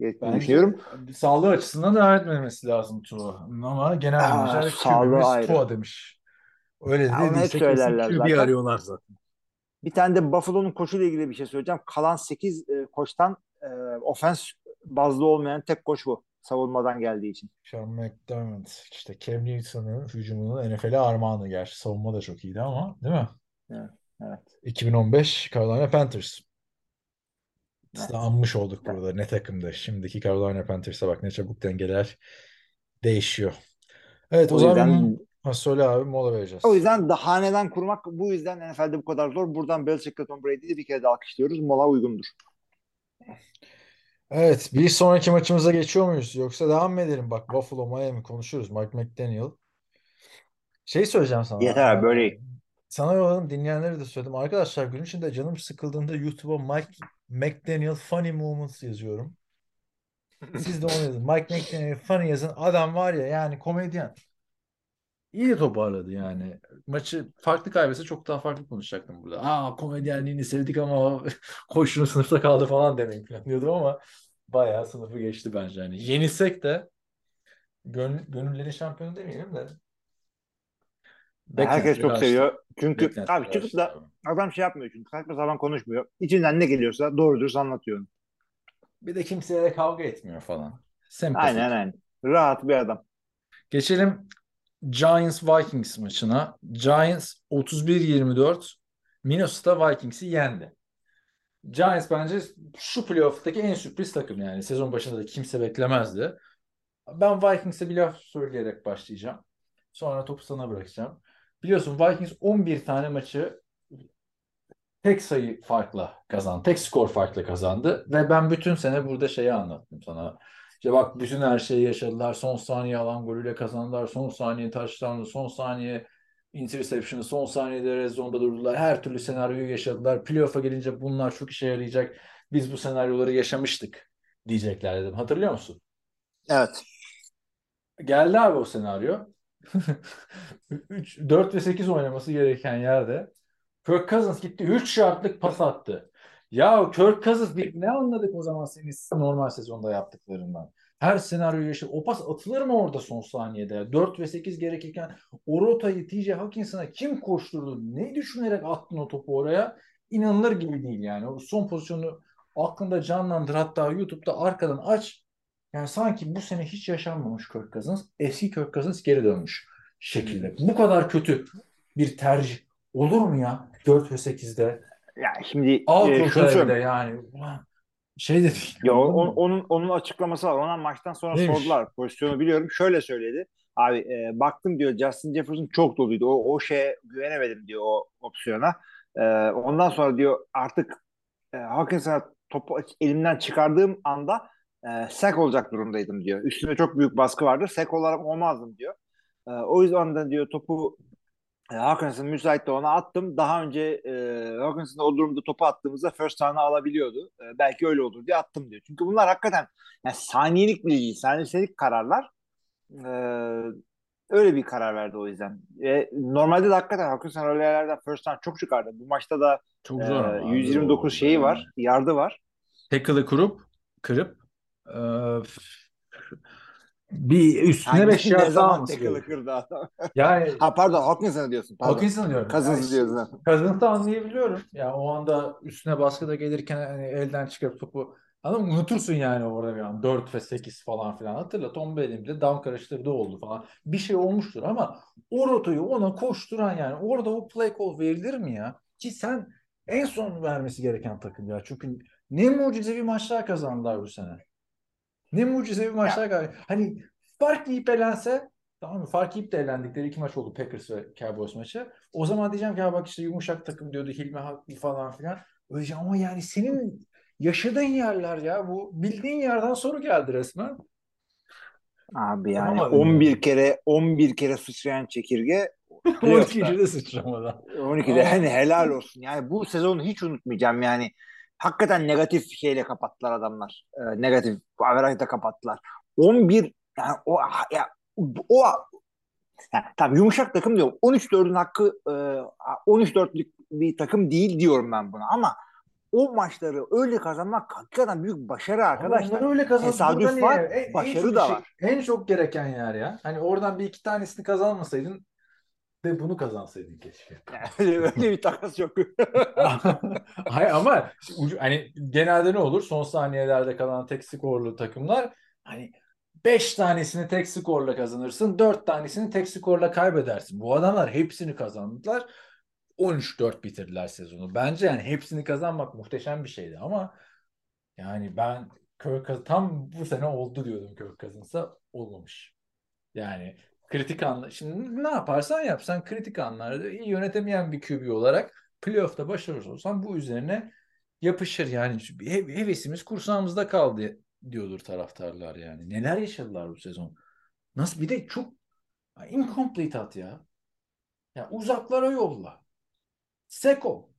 D: Bence düşünüyorum. Sağlığı açısından devam etmemesi lazım Tua. Ama genel menajer QB'miz Tua demiş. Öyle de
E: değilse söylerler
D: QB arıyorlar zaten.
E: Bir tane de Buffalo'nun koşuyla ilgili bir şey söyleyeceğim. Kalan 8 e, koçtan e, ofens bazlı olmayan tek koç bu savunmadan geldiği için.
D: Sean McDermott işte Cam Newton'un hücumunun NFL'e armağanı gerçi. Savunma da çok iyiydi ama değil mi?
E: Evet. evet.
D: 2015 Carolina Panthers. Evet. Biz anmış olduk evet. burada ne takımda. Şimdiki Carolina Panthers'a bak ne çabuk dengeler değişiyor. Evet o, o yüzden, zaman ha, söyle abi mola vereceğiz.
E: O yüzden da haneden kurmak bu yüzden NFL'de bu kadar zor. Buradan Belichick'le Tom Brady'yi bir kere de alkışlıyoruz. Mola uygundur.
D: Evet, bir sonraki maçımıza geçiyor muyuz? Yoksa devam mı edelim? Bak Buffalo, Miami konuşuruz. Mike McDaniel. Şey söyleyeceğim sana.
E: Yeter böyle.
D: Sana yolladım dinleyenlere de söyledim. Arkadaşlar gün içinde canım sıkıldığında YouTube'a Mike McDaniel Funny Moments yazıyorum. Siz de onu yazın. Mike McDaniel Funny yazın. Adam var ya yani komedyen. İyi toparladı yani. Maçı farklı kaybetse çok daha farklı konuşacaktım burada. Aa komedyenliğini sevdik ama koşunu sınıfta kaldı falan demeyi planlıyordum ama bayağı sınıfı geçti bence. Yani yenilsek de gönül, gönülleri şampiyonu demeyelim de
E: Herkes çok seviyor. Çünkü abi çıkıp da adam şey yapmıyor çünkü saçma sapan konuşmuyor. İçinden ne geliyorsa doğru dürüst anlatıyor.
D: Bir de kimseyle kavga etmiyor falan. Sempatik.
E: Aynen aynen. Rahat bir adam.
D: Geçelim Giants Vikings maçına. Giants 31-24 Minnesota Vikings'i yendi. Giants bence şu playoff'taki en sürpriz takım yani. Sezon başında da kimse beklemezdi. Ben Vikings'e bir laf söyleyerek başlayacağım. Sonra topu sana bırakacağım. Biliyorsun Vikings 11 tane maçı tek sayı farkla kazandı. Tek skor farkla kazandı. Ve ben bütün sene burada şeyi anlattım sana. İşte bak bütün her şeyi yaşadılar. Son saniye alan golüyle kazandılar. Son saniye touchdown'u, son saniye interception'ı, son saniyede red zone'da durdular. Her türlü senaryoyu yaşadılar. Playoff'a gelince bunlar çok işe yarayacak. Biz bu senaryoları yaşamıştık diyecekler dedim. Hatırlıyor musun?
E: Evet.
D: Geldi abi o senaryo. 3, 4 ve 8 oynaması gereken yerde Kirk Cousins gitti 3 yardlık pas attı. Ya Kirk Cousins ne anladık o zaman senin normal sezonda yaptıklarından? Her senaryo yaşır. O pas atılır mı orada son saniyede? 4 ve 8 gerekirken o rotayı TJ Hawkinson'a kim koşturdu? Ne düşünerek attın o topu oraya? İnanılır gibi değil yani. O son pozisyonu aklında canlandır. Hatta YouTube'da arkadan aç. Yani sanki bu sene hiç yaşanmamış Kirk Cousins. Eski Kirk Cousins geri dönmüş şekilde. Bu kadar kötü bir tercih olur mu ya 4 ve 8'de?
E: Ya şimdi
D: Al e, şunu yani. Şey de değil.
E: Ya o, onun onun açıklaması var. Ona maçtan sonra Neymiş? sordular. Pozisyonu biliyorum. Şöyle söyledi. Abi e, baktım diyor Justin Jefferson çok doluydu. O, o şeye güvenemedim diyor o opsiyona. E, ondan sonra diyor artık e, Hawkinson'a topu elimden çıkardığım anda e, sek olacak durumdaydım diyor. Üstüne çok büyük baskı vardır. Sek olarak olmazdım diyor. E, o yüzden de diyor topu e, Hawkinson müsait de ona attım. Daha önce e, Hawkinson o durumda topu attığımızda first down'ı alabiliyordu. E, belki öyle olur diye attım diyor. Çünkü bunlar hakikaten yani saniyelik bile değil. Saniyelik kararlar. E, öyle bir karar verdi o yüzden. E, normalde de hakikaten Hawkinson öyle yerlerden first down çok çıkardı. Bu maçta da
D: Çok
E: e,
D: zor ama.
E: 129 şeyi var. Yardı var.
D: Tackle'ı kurup kırıp e, bir üstüne 5
E: ne
D: yard
E: zaman
D: alması gerekiyor. Yani
E: Ha pardon Hawkinson'ı diyorsun. Pardon.
D: Hawkinson diyorum.
E: Cousins'ı
D: Yani
E: diyorsun.
D: Cousins'ı anlayabiliyorum. Ya o anda üstüne baskıda gelirken hani elden çıkarıp topu Anladın mı? Unutursun yani orada bir an. 4 ve 8 falan filan. Hatırla Tom Brady'nin bile down karıştırdığı oldu falan. Bir şey olmuştur ama o rotayı ona koşturan yani orada o play call verilir mi ya? Ki sen en son vermesi gereken takım ya. Çünkü ne mucizevi maçlar kazandılar bu sene. Ne mucizevi maçlar kazandılar. Hani fark yiyip elense tamam mı? Fark yiyip de elendikleri iki maç oldu Packers ve Cowboys maçı. O zaman diyeceğim ki ha bak işte yumuşak takım diyordu Hilmi haklı falan filan. Öyle ama yani senin yaşadığın yerler ya bu bildiğin yerden soru geldi resmen.
E: Abi yani
D: Yapamadım
E: 11 kere 11 kere sıçrayan çekirge
D: 12.
E: playoff'ta.
D: de sıçramadan.
E: 12'de yani helal olsun. Yani bu sezonu hiç unutmayacağım yani. Hakikaten negatif şeyle kapattılar adamlar. Ee, negatif averajda kapattılar. 11 yani o ya o yani, tamam yumuşak takım diyorum. 13-4'ün hakkı e, 13-4'lük bir takım değil diyorum ben buna ama o maçları öyle kazanmak hakikaten büyük başarı arkadaşlar.
D: Onlar öyle.
E: Tesadüf
D: Burada niye?
E: var,
D: En- en
E: başarı
D: çok
E: da
D: şey-
E: var.
D: En çok gereken yer ya. Hani oradan bir iki tanesini kazanmasaydın de bunu kazansaydın keşke.
E: öyle, öyle bir takas yok.
D: Hayır ama hani genelde ne olur? Son saniyelerde kalan tek skorlu takımlar hani 5 tanesini tek skorla kazanırsın, 4 tanesini tek skorla kaybedersin. Bu adamlar hepsini kazandılar. 13-4 bitirdiler sezonu. Bence yani hepsini kazanmak muhteşem bir şeydi ama yani ben Kirk tam bu sene oldu diyordum Kirk Cousins'a olmamış. Yani kritik anlar. Şimdi ne yaparsan yap. Sen kritik anlarda iyi yönetemeyen bir QB olarak playoff'ta başarısız olsan bu üzerine yapışır. Yani hevesimiz kursağımızda kaldı diyordur taraftarlar yani. Neler yaşadılar bu sezon. Nasıl bir de çok incomplete at ya. Ya uzaklara yolla. Seko.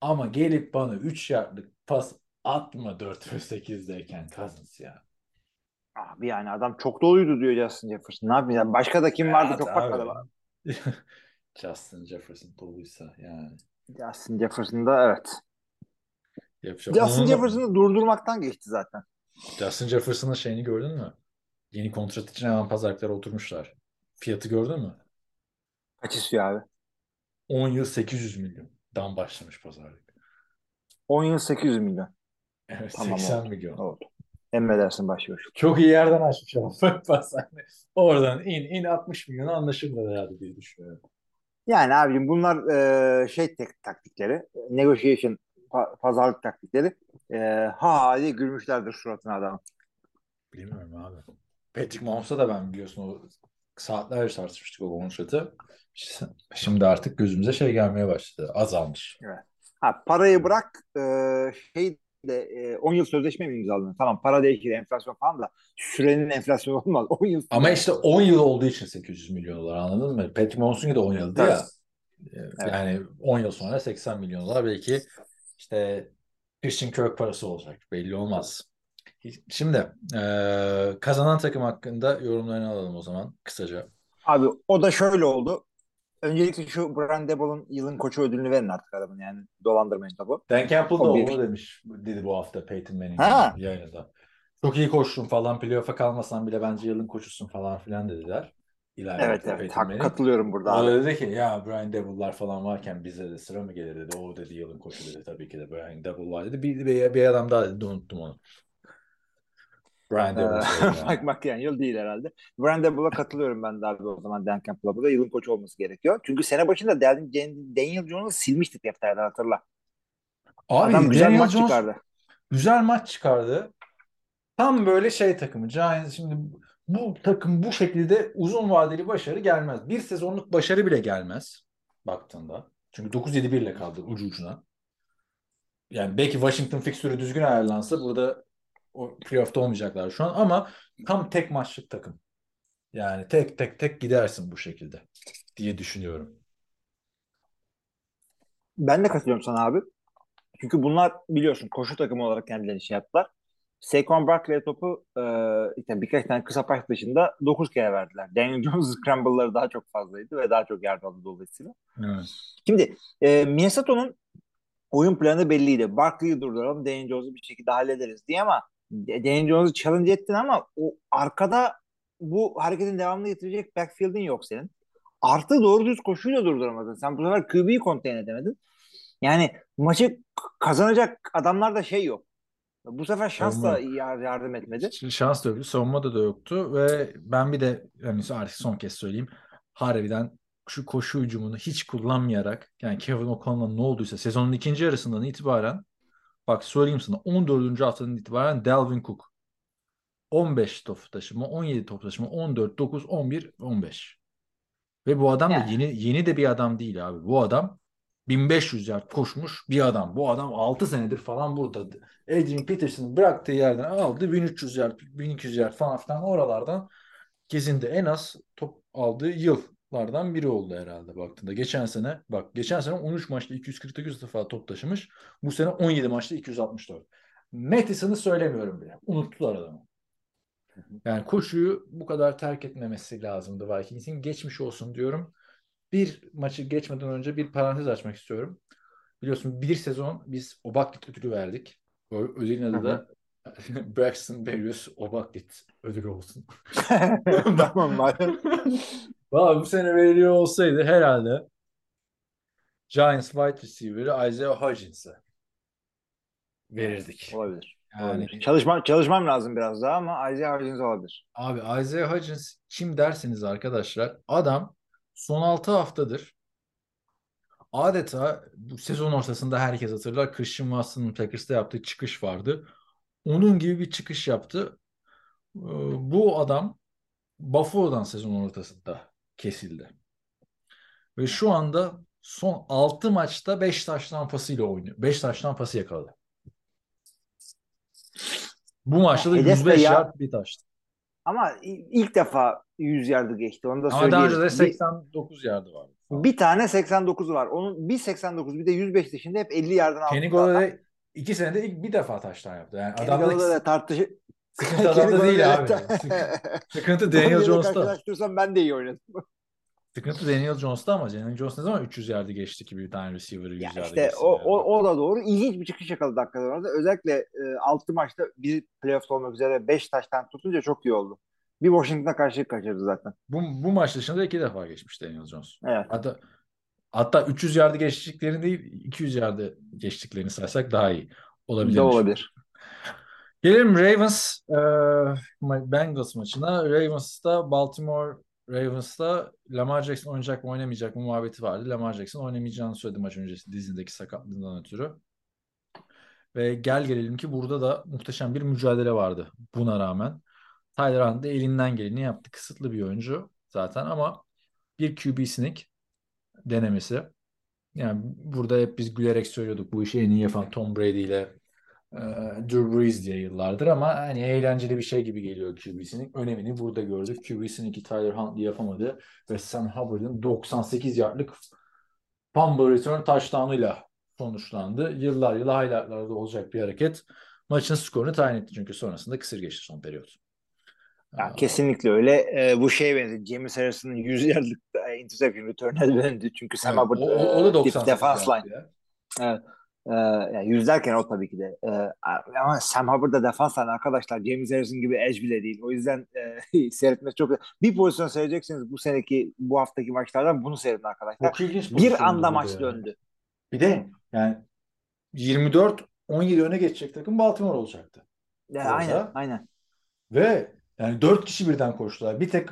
D: Ama gelip bana 3 yardlık pas atma 4 ve 8'deyken Cousins ya.
E: Abi yani adam çok doluydu diyor Justin Jefferson. Ne yapayım? Yani başka da kim vardı
D: Evet
E: çok
D: abi.
E: bakmadım.
D: Justin Jefferson doluysa yani.
E: Justin Jefferson'da evet.
D: Yapacak.
E: Justin Jefferson'ı durdurmaktan geçti zaten.
D: Justin Jefferson'ın şeyini gördün mü? Yeni kontrat için hemen pazarlıklara oturmuşlar. Fiyatı gördün mü?
E: Kaç istiyor abi?
D: 10 yıl 800 milyondan başlamış pazarlık.
E: 10 yıl 800 milyon.
D: Evet
E: Tamam,
D: 80
E: oldu.
D: milyon.
E: Oldu. Emredersin başlıyoruz.
D: Çok iyi yerden açmış ama pazarlık. Oradan in in 60 milyona anlaşırlar herhalde diye düşünüyorum.
E: Yani abicim bunlar e, şey tek taktikleri. Negotiation pa- pazarlık taktikleri. E, ha hadi gülmüşlerdir suratına adam.
D: Bilmiyorum abi. Patrick Mahomes'a da ben biliyorsun o saatlerce tartışmıştık o kontratı. Şimdi artık gözümüze şey gelmeye başladı. Azalmış.
E: Ha parayı bırak e, şey de e, 10 yıl sözleşme mi imzaladın? Tamam para değişir enflasyon falan da sürenin enflasyonu olmaz. 10 yıl
D: Ama işte 10 yıl olduğu için 800 milyon dolar anladın mı? Patrick Mahomes'un da 10 yıldı ya. Ee, Yani 10 yıl sonra 80 milyon dolar belki işte Christian Kirk parası olacak. Belli olmaz. Şimdi eee, kazanan takım hakkında yorumlarını alalım o zaman kısaca.
E: Abi o da şöyle oldu. Öncelikle şu Brian Daboll'un yılın koçu ödülünü verin artık adamın yani dolandırmayın tabu.
D: Dan Campbell da onu demiş dedi bu hafta Peyton Manning
E: Ha.
D: yayınında. Çok iyi koştun falan playoff'a kalmasan bile bence yılın koçusun falan filan dediler. İleride
E: Evet evet
D: Peyton Manning.
E: katılıyorum burada
D: O
E: abi.
D: dedi ki ya Brian Daboll'lar falan varken bize de sıra mı gelir dedi. O dedi yılın koçu dedi tabii ki de Brian Daboll var dedi. Bir, bir, bir adam daha dedi unuttum onu. Brian
E: Ee,
D: yani.
E: Mike McDaniel değil herhalde. Brian Daboll'a katılıyorum ben de abi o zaman Dan Campbell'a. Da yılın koçu olması gerekiyor. Çünkü sene başında Dan, Daniel Jones'u silmiştik defterden hatırla.
D: Abi
E: Adam güzel
D: Daniel
E: maç
D: Jones
E: çıkardı.
D: güzel maç çıkardı. Tam böyle şey takımı. Giants şimdi bu takım bu şekilde uzun vadeli başarı gelmez. Bir sezonluk başarı bile gelmez baktığında. Çünkü 9-7-1 ile kaldı ucu ucuna. yani belki Washington fikstürü düzgün ayarlansa burada o playoff'ta olmayacaklar şu an ama tam tek maçlık takım. Yani tek tek tek gidersin bu şekilde diye düşünüyorum.
E: Ben de katılıyorum sana abi. Çünkü bunlar biliyorsun koşu takımı olarak kendilerini şey yaptılar. Saquon Barkley'e topu e, işte birkaç tane kısa pas dışında 9 kere verdiler. Daniel Jones scramble'ları daha çok fazlaydı ve daha çok yardım aldı dolayısıyla.
D: Evet.
E: Şimdi e, Minnesota'nın oyun planı belliydi. Barkley'i durduralım, Daniel Jones'u bir şekilde hallederiz diye ama Daniel Jones'u challenge ettin ama o arkada bu hareketin devamını getirecek backfield'in yok senin. Artı doğru düz koşuyla durduramadın. Sen bu sefer QB'yi contain edemedin. Yani maçı kazanacak adamlar da şey yok. Bu sefer şans da yardım etmedi.
D: Şans da yoktu. Savunmada da yoktu ve ben bir de yani artık son kez söyleyeyim. Harbiden şu koşu hücumunu hiç kullanmayarak yani Kevin O'Connell'a ne olduysa sezonun ikinci yarısından itibaren bak söyleyeyim sana 14. haftanın itibaren Dalvin Cook 15 top taşıma, 17 top taşıma, 14, 9, 11, 15. Ve bu adam da
E: Yani.
D: yeni yeni de bir adam değil abi. Bu adam 1500 yard koşmuş bir adam. Bu adam 6 senedir falan burada. Adrian Peterson'ın bıraktığı yerden aldı 1300 yard, 1200 yard falan filan oralardan gezindi. En az top aldığı yıllardan biri oldu herhalde baktığında. Geçen sene bak geçen sene 13 maçta 249 defa top taşımış. Bu sene 17 maçta 264. Mattison'ı söylemiyorum bile. Unuttular adamı. Yani koşuyu bu kadar terk etmemesi lazımdı Vikings'in. Geçmiş olsun diyorum. Bir maçı geçmeden önce bir parantez açmak istiyorum. Biliyorsun bir sezon biz Obaklit ödülü verdik. Ödülün adı da Braxton Berrios Obaklit ödülü olsun.
E: tamam madem.
D: Valla bu sene veriliyor olsaydı herhalde Giants wide receiver'ı Isaiah Hodgins'e verirdik.
E: Olabilir.
D: Yani
E: olabilir. Çalışmam, çalışmam lazım biraz daha ama Isaiah Hodgins olabilir.
D: Abi Isaiah Hodgins kim dersiniz arkadaşlar? Adam son 6 haftadır adeta bu sezon ortasında herkes hatırlar Christian Watson'ın Packers'ta yaptığı çıkış vardı. Onun gibi bir çıkış yaptı. Ee, Bu adam Buffalo'dan sezon ortasında kesildi. Ve şu anda son 6 maçta 5 taştan pasıyla oynuyor. 5 taştan pası yakaladı. Bu maçta da
E: hedef de
D: 105
E: ya-
D: yard bir taştı.
E: Ama ilk defa 100 yardı geçti. Onu da
D: Ama daha önce de
E: Bir-
D: 89 yardı vardı.
E: Bir tane 89 var. Onun bir 89 bir de 105 dışında hep 50 yardım aldı.
D: Kenny Golladay iki senede ilk bir defa taştan yaptı. Yani
E: Kenny
D: adamda
E: Golladay'la tartışı...
D: sıkıntı adamda değil abi. Sıkıntı Daniel Jones'ta.
E: Ben de iyi oynadım.
D: Sıkıntı Daniel Jones'ta ama Daniel Jones ne zaman 300 yardı geçti ki bir tane receiver'ı 100
E: Ya
D: yardı
E: işte o,
D: yani.
E: o, o da doğru. İlginç bir çıkış yakaladı hakikaten orada. Özellikle e, 6 maçta bir playoff olmak üzere 5 taştan tutunca çok iyi oldu. Bir Washington'a karşı kaçırdı zaten.
D: Bu, bu maç dışında iki defa geçmiş Daniel Jones.
E: Evet.
D: Hatta hatta 300 yardı geçtiklerini değil 200 yardı geçtiklerini saysak daha iyi olabilir.
E: De olabilir.
D: Gelelim Ravens e, Bengals maçına. Ravens'ta Baltimore Ravens'ta Lamar Jackson oynayacak mı oynamayacak mı muhabbeti vardı. Lamar Jackson oynamayacağını söyledi maç öncesi dizindeki sakatlığından ötürü. Ve gel gelelim ki burada da muhteşem bir mücadele vardı buna rağmen. Tyler Hunt da elinden geleni yaptı. Kısıtlı bir oyuncu zaten ama bir QB sneak denemesi. Yani burada hep biz gülerek söylüyorduk bu işi en iyi yapan Tom Brady ile e, Drew Brees diye yıllardır ama hani eğlenceli bir şey gibi geliyor QB'sinin. Önemini burada gördük. QB'sinin ki Tyler Huntley yapamadı ve Sam Hubbard'ın 98 yardlık fumble return touchdown'ıyla sonuçlandı. Yıllar yılı highlightlarda olacak bir hareket. Maçın skorunu tayin etti çünkü sonrasında kısır geçti son periyot.
E: Ya, kesinlikle öyle. E, bu şeye benziyor. James Harrison'ın 100 yardlık e, interception return'e döndü. Çünkü Sam
D: evet,
E: Hubbard
D: o, o, da
E: e, def-
D: 98
E: defense line.
D: ya.
E: Evet. Ee, yani yüz derken o tabii ki de. Ee, ama Sam Hubbard da defans line arkadaşlar. James Harrison gibi edge bile değil. O yüzden e, seyretmesi çok Bir pozisyon seyredeceksiniz bu seneki, bu haftaki maçlardan bunu seyredin arkadaşlar.
D: Çok ilginç pozisyondu
E: Bir anda maç
D: ya.
E: döndü.
D: Bir de yani 24 17 öne geçecek takım Baltimore olacaktı.
E: Ya, aynen, aynen.
D: Ve yani 4 kişi birden koştular. Bir tek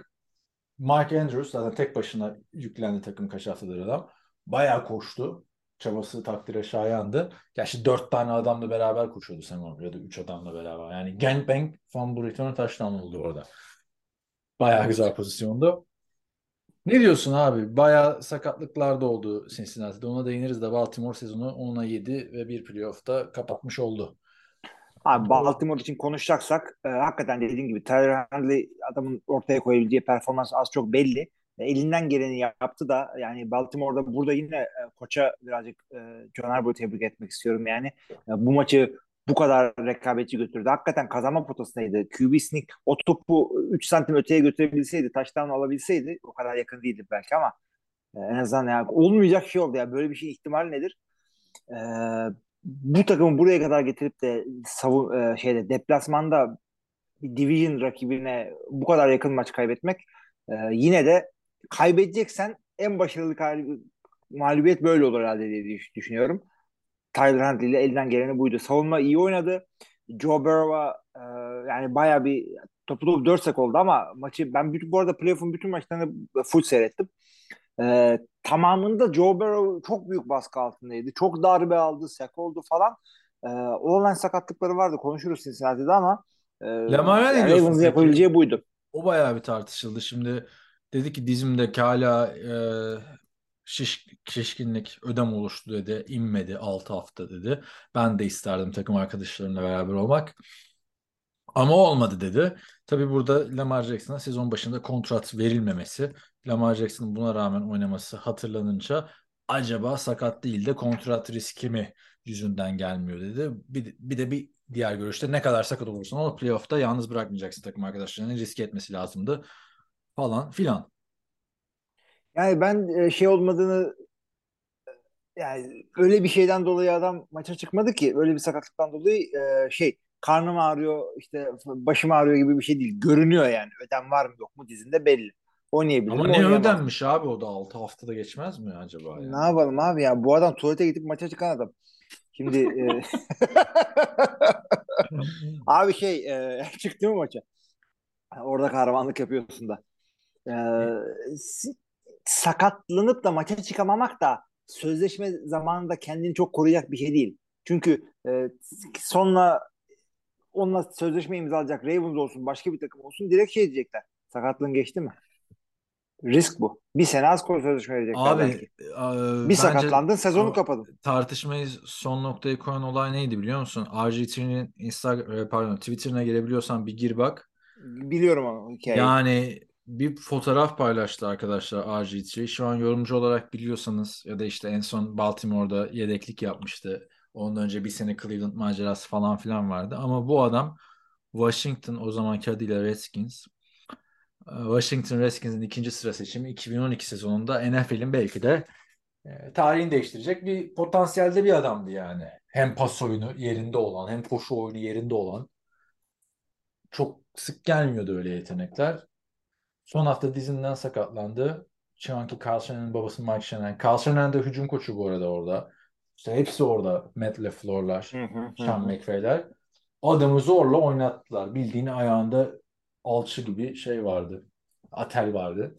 D: Mark Andrews zaten tek başına yüklendi takım kaç haftadır adam. Bayağı koştu. Çabası takdire şayandı. Gerçi 4 tane adamla beraber koşuyordu Sam ya da 3 adamla beraber. Yani gangbang fumble return touchdown oldu orada. Bayağı güzel pozisyondu. Ne diyorsun abi? Bayağı sakatlıklar da oldu Cincinnati'de. Ona değiniriz de Baltimore sezonu 10'a 7 ve bir playoff'ta kapatmış oldu.
E: Abi Baltimore için konuşacaksak e, hakikaten dediğim gibi Tyler Huntley adamın ortaya koyabileceği performans az çok belli. E, elinden geleni yaptı da yani Baltimore'da burada yine e, koça birazcık e, John Harbaugh'u tebrik etmek istiyorum yani. E, bu maçı bu kadar rekabetçi götürdü. Hakikaten kazanma potasındaydı. QB sneak o topu 3 santim öteye götürebilseydi, taştan alabilseydi o kadar yakın değildi belki ama e, en azından yani olmayacak şey oldu ya. Böyle bir şey ihtimal nedir? E, bu takımı buraya kadar getirip de savun e, şeyde deplasmanda bir division rakibine bu kadar yakın maç kaybetmek e, yine de kaybedeceksen en başarılı mağlubiyet böyle olur herhalde diye düşünüyorum. Tyler Huntley ile elden geleni buydu. Savunma iyi oynadı. Joe Burrow'a e, yani bayağı bir topu topu 4 sek oldu ama maçı ben bütün, bu arada playoff'un bütün maçlarını full seyrettim. E, tamamında Joe Burrow çok büyük baskı altındaydı. Çok darbe aldı, sek oldu falan. E, online sakatlıkları vardı. Konuşuruz Cincinnati'de ama e,
D: Lamar'a ne
E: yani Ravens'ın yapabileceği buydu.
D: O bayağı bir tartışıldı. Şimdi dedi ki dizimde hala e, şiş, şişkinlik ödem oluştu dedi. İnmedi 6 hafta dedi. Ben de isterdim takım arkadaşlarımla beraber olmak. Ama olmadı dedi. Tabii burada Lamar Jackson'a sezon başında kontrat verilmemesi, Lamar Jackson'ın buna rağmen oynaması hatırlanınca acaba sakat değil de kontrat riski mi yüzünden gelmiyor dedi. Bir, bir de bir diğer görüşte ne kadar sakat olursan o playoff'ta yalnız bırakmayacaksın takım arkadaşlarını riske etmesi lazımdı falan filan.
E: Yani ben e, şey olmadığını yani öyle bir şeyden dolayı adam maça çıkmadı ki öyle bir sakatlıktan dolayı e, şey karnım ağrıyor işte başım ağrıyor gibi bir şey değil. Görünüyor yani. Ödem var mı yok mu dizinde belli. Oynayabilir
D: Ama ne ödenmiş abi o da 6 haftada geçmez mi acaba yani?
E: Ne yapalım abi ya? Bu adam tuvalete gidip maça çıkan adam. Şimdi e, abi şey e, çıktı mı maça? Orada kahramanlık yapıyorsun da. E, sakatlanıp da maça çıkamamak da sözleşme zamanında kendini çok koruyacak bir şey değil. Çünkü e, sonra onunla sözleşme imzalayacak Ravens olsun başka bir takım olsun direkt şey diyecekler. Sakatlığın geçti mi? Risk bu. Bir sene az kol sözleşme verecekler belki.
D: Abi e,
E: Bir sakatlandın sezonu kapadın.
D: tartışmayı son noktaya koyan olay neydi biliyor musun? RG3'nin Instagram pardon Twitter'ına girebiliyorsan bir gir bak.
E: Biliyorum onu hikayeyi.
D: Yani bir fotoğraf paylaştı arkadaşlar RG3. Şu an yorumcu olarak biliyorsanız ya da işte en son Baltimore'da yedeklik yapmıştı. Ondan önce bir sene Cleveland macerası falan filan vardı. Ama bu adam Washington o zamanki adıyla Redskins. e, Washington Redskins'in ikinci sıra seçimi 2012 sezonunda NFL'in belki de e, tarihini değiştirecek bir potansiyelde bir adamdı yani. Hem pas oyunu yerinde olan hem koşu oyunu yerinde olan. Çok sık gelmiyordu öyle yetenekler. Son hafta dizinden sakatlandı. Şu anki Carl Shannon'ın babası Mike Shannon. Carl Shannon da hücum koçu bu arada orada. İşte hepsi orada. Matt
E: hı
D: Sean. McVay'ler. Adamı zorla oynattılar. Bildiğin ayağında alçı gibi şey vardı. Atel vardı.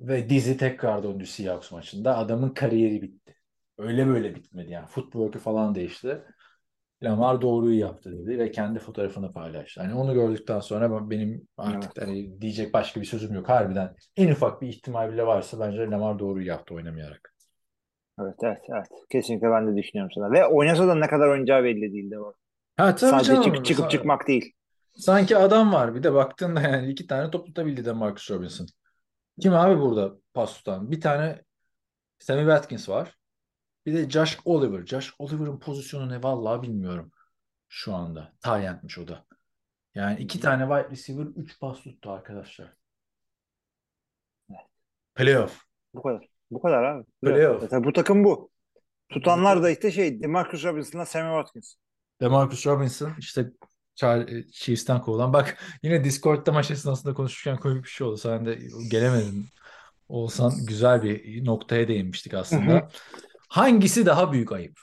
D: Ve dizi tekrar döndü Seahawks maçında. Adamın kariyeri bitti. Öyle böyle bitmedi yani. Footwork'ü falan değişti. Lamar doğruyu yaptı dedi ve kendi fotoğrafını paylaştı. Hani onu gördükten sonra ben- benim artık hani diyecek başka bir sözüm yok. Harbiden en ufak bir ihtimal bile varsa bence Lamar doğruyu yaptı oynamayarak.
E: Evet evet evet. Kesinlikle ben de düşünüyorum sana. Ve oynasa da ne kadar oynayacağı belli değildi o.
D: Ha tabii
E: Sadece
D: canım.
E: çık- çıkıp çıkmak değil.
D: Sanki adam var. Bir de baktığında yani iki tane top tutabildi de Marcus Robinson. Kim abi burada pas tutan? Bir tane Sammy Watkins var. Bir de Josh Oliver. Josh Oliver'ın pozisyonu ne vallahi bilmiyorum şu anda. Tayyentmiş o da. Yani iki tane wide receiver, üç pas tuttu arkadaşlar. Playoff.
E: Bu kadar. Bu kadar abi.
D: Playoff.
E: Zaten bu takım bu. Tutanlar da işte şey Demarcus Robinson'la Sammy Watkins.
D: Demarcus Robinson işte Chiefs'ten kovulan. Bak yine Discord'da maç esnasında konuşurken komik bir şey oldu. Sen de gelemedin. Olsan güzel bir noktaya değinmiştik aslında. Hangisi daha büyük ayıp?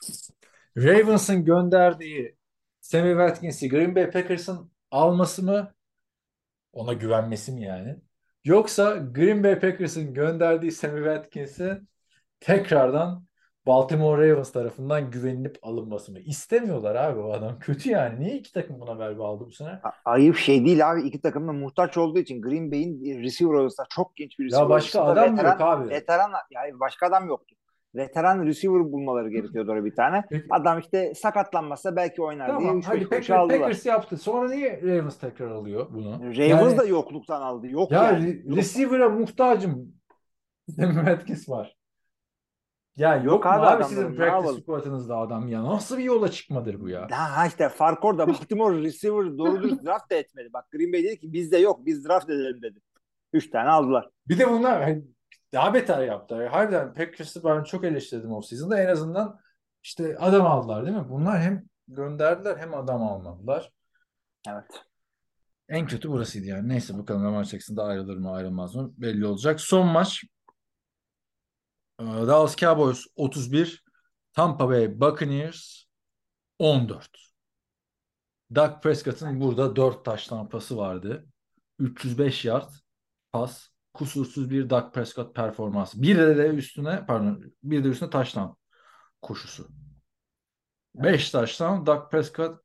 D: Ravens'ın gönderdiği Sammy Watkins'i Green Bay Packers'ın alması mı? Ona güvenmesi mi yani? Yoksa Green Bay Packers'ın gönderdiği Sammy Watkins'i tekrardan Baltimore Ravens tarafından güvenilip alınması mı? İstemiyorlar abi o adam. Kötü yani. Niye iki takım buna verbe aldı bu sene?
E: Ayıp şey değil abi. İki takım da muhtaç olduğu için Green Bay'in receiver arasında çok genç bir receiver
D: Ya başka adam
E: veteran,
D: yok abi?
E: Veteran, yani başka adam yoktu. Veteran receiver bulmaları gerekiyordu oraya bir tane. Adam işte sakatlanmazsa belki oynar diye
D: Tamam
E: 3-5
D: hadi
E: koşu
D: Packers,
E: aldılar.
D: Packers yaptı. Sonra niye Ravens tekrar alıyor bunu?
E: Ravens
D: Yani-
E: da yokluktan aldı. Yok
D: Ya
E: yani.
D: receiver'a muhtacım. Demir Atkins var. Ya yok,
E: Yok abi
D: abi, sizin practice squad'ınızda adam ya? Nasıl bir yola çıkmadır bu ya?
E: Ha işte fark orada. Baltimore receiver doğru dürüst draft da etmedi. Bak Green Bay dedi ki bizde yok. Biz draft edelim dedi. Üç tane aldılar.
D: Bir de bunlar hani daha beter yaptılar. Harbiden Packers'ı ben çok eleştirdim o season'da. En azından işte adam aldılar değil mi? Bunlar hem gönderdiler hem adam almadılar.
E: Evet.
D: En kötü burasıydı yani. Neyse bakalım Lamar Jackson'da ayrılır mı ayrılmaz mı belli olacak. Son maç e, Dallas Cowboys 31 Tampa Bay Buccaneers 14. Dak Prescott'ın burada 4 taş tampası vardı. 305 yard pas. Kusursuz bir Dak Prescott performansı. Bir de, üstüne pardon bir de üstüne taştan koşusu. 5 taştan Dak Prescott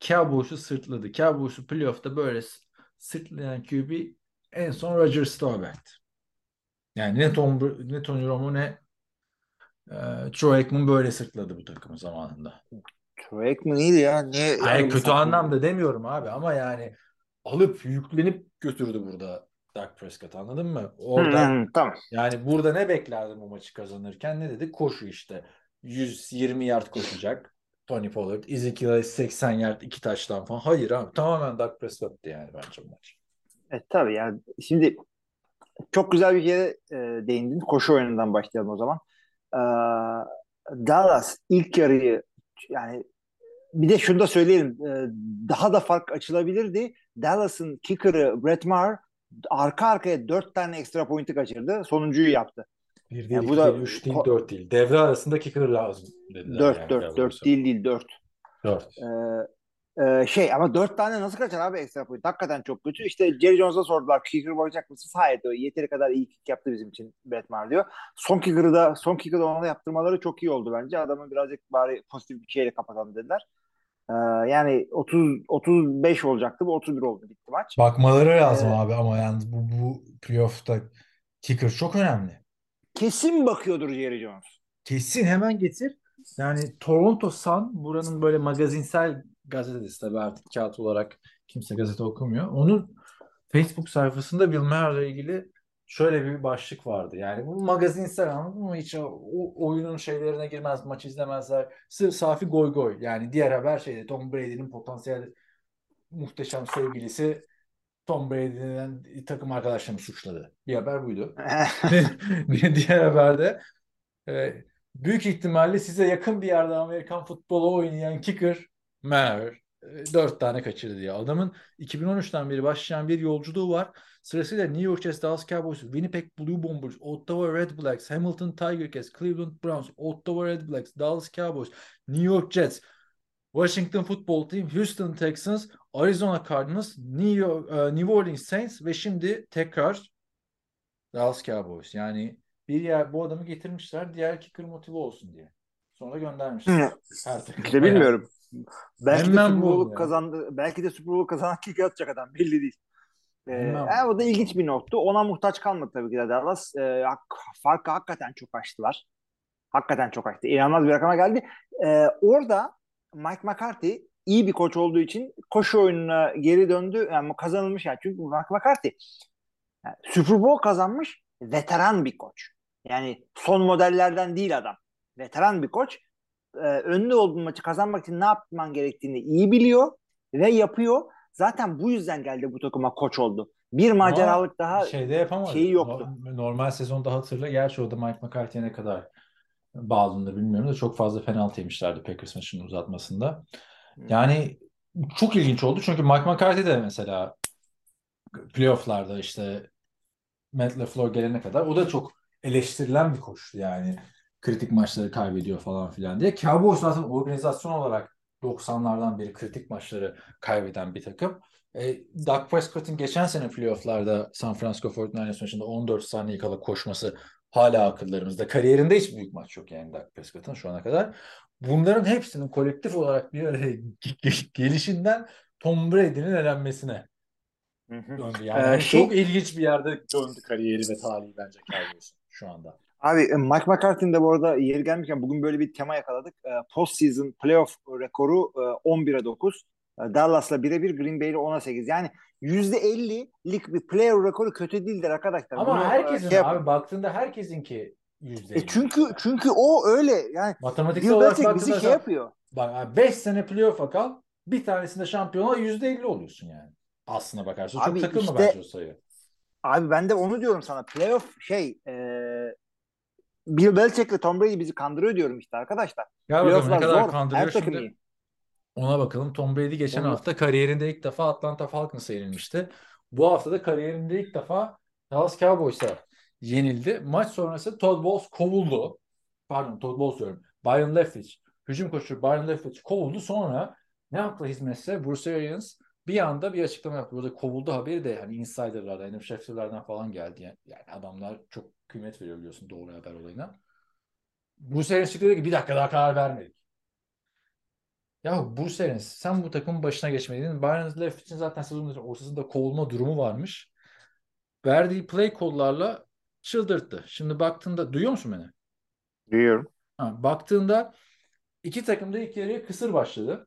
D: Cowboys'u sırtladı. Cowboys'u playoff'ta böyle sırtlayan QB en son Roger Staubach'ti. Yani ne Tom, ne Tony Romo ne e, Troy Aikman böyle sırtladı bu takımı zamanında.
E: Troy Aikman iyiydi ya. Niye
D: Hayır kötü anlamda demiyorum abi ama yani alıp yüklenip götürdü burada Dak Prescott anladın mı? Orada
E: hı, tamam.
D: yani burada ne beklerdim bu maçı kazanırken ne dedi? Koşu işte. 120 yard koşacak. Tony Pollard, Ezekiel 80 yard iki taştan falan. Hayır abi tamamen Dak Prescott'tı yani bence bu maç.
E: E, tabii yani şimdi çok güzel bir yere e, değindin. Koşu oyunundan başlayalım o zaman. Ee, Dallas ilk yarıyı yani bir de şunu da söyleyelim. e, daha da fark açılabilirdi. Dallas'ın kicker'ı Brett Maher arka arkaya dört tane ekstra point'i kaçırdı. Sonuncuyu yaptı.
D: Bir değil,
E: Yani bu da-
D: değil, üç değil, dört değil. Devre arasında kicker lazım dediler.
E: Dört,
D: yani
E: dört, dört değil değil dört.
D: Dört.
E: Ee, e, şey ama dört tane nasıl kaçar abi ekstra point? Hakikaten çok kötü. İşte Jerry Jones'a sordular kicker bakacak mısın? Hayır diyor. Yeteri kadar iyi kick yaptı bizim için Brett Maher diyor. Son kicker'ı da son kicker'ı ona yaptırmaları çok iyi oldu bence. Adamı birazcık bari pozitif bir şeyle kapatalım dediler. Ee, yani 30 35 olacaktı. Bu 31 oldu bitti maç.
D: Bakmaları lazım
E: Ee,
D: abi ama yalnız bu, bu playoff'ta kicker çok önemli.
E: Kesin bakıyordur Jerry Jones.
D: Kesin hemen getir. Yani Toronto Sun buranın böyle magazinsel gazetesi tabii artık kağıt olarak kimse gazete okumuyor. Onun Facebook sayfasında Bill Maher'la ilgili şöyle bir başlık vardı. Yani bu magazinsel anladın mı? Hiç o, oyunun şeylerine girmez, maç izlemezler. Sırf safi goy goy. Yani diğer haber şeyde Tom Brady'nin potansiyel muhteşem sevgilisi Tom Brady'nin takım arkadaşlarını suçladı. Bir haber buydu. Bir diğer haberde e, büyük ihtimalle size yakın bir yerde Amerikan futbolu oynayan kicker Maher e, dört tane kaçırdı diye. Adamın 2013'ten beri başlayan bir yolculuğu var. Sırasıyla New York Jets, Dallas Cowboys, Winnipeg Blue Bombers, Ottawa Red Blacks, Hamilton Tiger Cats, Cleveland Browns, Ottawa Red Blacks, Dallas Cowboys, New York Jets, Washington Football Team, Houston Texans, Arizona Cardinals, New, York, e, New Orleans Saints ve şimdi tekrar Dallas Cowboys. Yani bir yer bu adamı getirmişler diğer kicker motive olsun diye. Sonra göndermişler.
E: İşte bilmiyorum. Belki de Super Bowl kazandı. Belki de Super Bowl kazanan kick atacak adam belli değil. Ee, e, o da ilginç bir nottu. Ona muhtaç kalmadı tabii ki de Dallas. Hak- farkı hakikaten çok açtılar. Hakikaten çok açtı. İnanılmaz bir rakama geldi. Ee, orada Mike McCarthy iyi bir koç olduğu için koşu oyununa geri döndü. Yani kazanılmış yani. Çünkü Mike McCarthy yani Super Bowl kazanmış veteran bir koç. Yani son modellerden değil adam. Veteran bir koç. Ee, önde olduğun maçı kazanmak için ne yapman gerektiğini iyi biliyor ve yapıyor. Zaten bu yüzden geldi bu takıma koç oldu. Bir maceralık daha
D: şeyde yapamadı.
E: şeyi yoktu.
D: No- Normal sezonda hatırla. Gerçi orada Mike McCarthy'ye ne kadar bağlandığını bilmiyorum da çok fazla penaltı yemişlerdi Packers maçının uzatmasında. Yani çok ilginç oldu çünkü Mike McCarthy de mesela playofflarda işte Matt LaFleur gelene kadar o da çok eleştirilen bir koçtu yani. Kritik maçları kaybediyor falan filan diye. Cowboys zaten organizasyon olarak 90'lardan beri kritik maçları kaybeden bir takım. E, Dak Prescott'ın geçen sene playofflarda San Francisco 49ers maçında 14 saniye kala koşması hala akıllarımızda. Kariyerinde hiç büyük maç yok yani Dak Prescott'ın şu ana kadar. Bunların hepsinin kolektif olarak bir araya gelişinden Tom Brady'nin elenmesine döndü. Yani
E: Ee, şey-
D: çok ilginç bir yerde döndü kariyeri ve tarihi bence Cowboys'un şu anda.
E: Abi e, Mike McCarthy'nin de bu arada yeri gelmişken bugün böyle bir tema yakaladık. E, Postseason playoff rekoru e, 11'e 9. E, Dallas'la birebir Green Bay'le 10'a 8. Yani %50'lik bir playoff rekoru kötü değildir arkadaşlar.
D: Ama
E: Bunu, e,
D: herkesin
E: şey
D: abi baktığında herkesinki yüzde
E: E çünkü çünkü o öyle yani
D: matematiksel olarak
E: bizi şey yapıyor.
D: bak 5 sene playoff'a kal bir tanesinde şampiyona yüzde elli oluyorsun yani. Aslına bakarsan çok takılma
E: işte-
D: bence o sayı.
E: Abi ben de onu diyorum sana. Playoff şey e, Bill Belichick ve Tom Brady bizi kandırıyor diyorum işte arkadaşlar.
D: Gel bakalım ne kadar
E: zor.
D: kandırıyor
E: Her
D: şimdi.
E: iyi.
D: Ona bakalım. Tom Brady geçen
E: Onu-
D: hafta kariyerinde ilk defa Atlanta Falcons'a yenilmişti. Bu hafta da kariyerinde ilk defa Dallas Cowboys'a yenildi. Maç sonrası Todd Bowles kovuldu. Pardon Todd Bowles diyorum. Byron Leftwich. Hücum koçu Byron Leftwich kovuldu. Sonra ne akla hizmetse Bruce Arians bir anda bir açıklama yaptı. Burada kovuldu haberi de hani insiderlardan, NFL Schefter'lardan falan geldi. Yani, yani adamlar çok kıymet veriyor biliyorsun doğru haber olayına. Arians çıktı dedi ki bir dakika daha karar vermedik. Ya Bruce Arians sen bu takımın başına geçmeliydin. Byron Leftwich'in zaten sezonun ortasında kovulma durumu varmış. Verdiği play call'larla çıldırttı. Şimdi baktığında duyuyor musun beni?
E: Duyuyorum.
D: Ha, baktığında iki takım da ilk yarıya kısır başladı.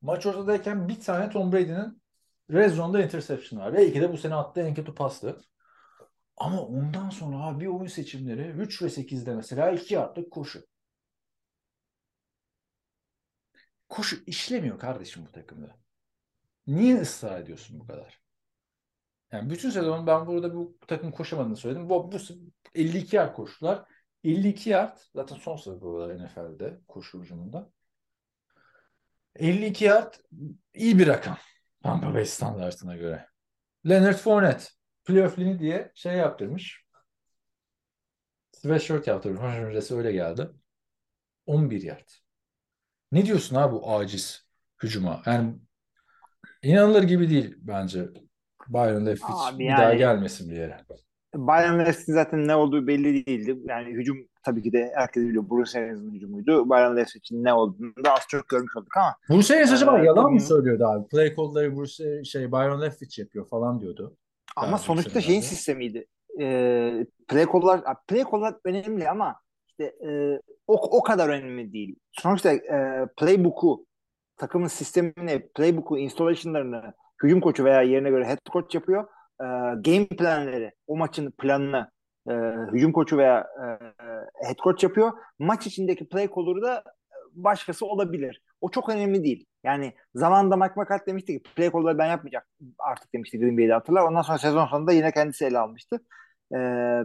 D: Maç ortadayken bir tane Tom Brady'nin red zone'da interception var. Belki de bu sene attığı en kötü pastı. Ama ondan sonra abi oyun seçimleri 3 ve 8'de mesela 2 yardlık koşu. Koşu işlemiyor kardeşim bu takımda. Niye ısrar ediyorsun bu kadar? Yani bütün sezon ben burada bu takım koşamadığını söyledim. Bu, bu 52 yard koştular. 52 yard zaten son sıralamalar NFL'de koşu hücumunda. 52 yard iyi bir rakam. Tampa Bay standartına göre. Leonard Fournette playoff lini diye şey yaptırmış. Sweatshirt yaptırmış. Maç öncesi öyle geldi. 11 yard. Ne diyorsun abi bu aciz hücuma? Yani inanılır gibi değil bence. Byron Leftwich
E: Abi
D: bir daha
E: yani-
D: gelmesin bir yere.
E: Byron Leftwich'in zaten ne olduğu belli değildi. Yani hücum tabii ki de herkes biliyor. Bruce Arians'ın hücumuydu. Byron Leftwich'in ne olduğunu da az çok görmüş olduk ama
D: Bruce Arians acaba yalan mı söylüyordu abi? Play call'ları Bruce şey Byron Leftwich yapıyor falan diyordu.
E: Ama sonuçta şeyin sistemiydi. Ee, play call'lar play call'lar önemli ama işte e, o, o kadar önemli değil. Sonuçta e, playbook'u takımın sistemini, playbook'u, installation'larını hücum koçu veya yerine göre head coach yapıyor. Ee, game planları, o maçın planını e, hücum koçu veya e, head coach yapıyor. Maç içindeki play call'ları da başkası olabilir. O çok önemli değil. Yani zamanında Mike McCarthy demişti ki play call'ları ben yapmayacak artık demişti Green Bay'de hatırlar. Ondan sonra sezon sonunda yine kendisi ele almıştı. Ee,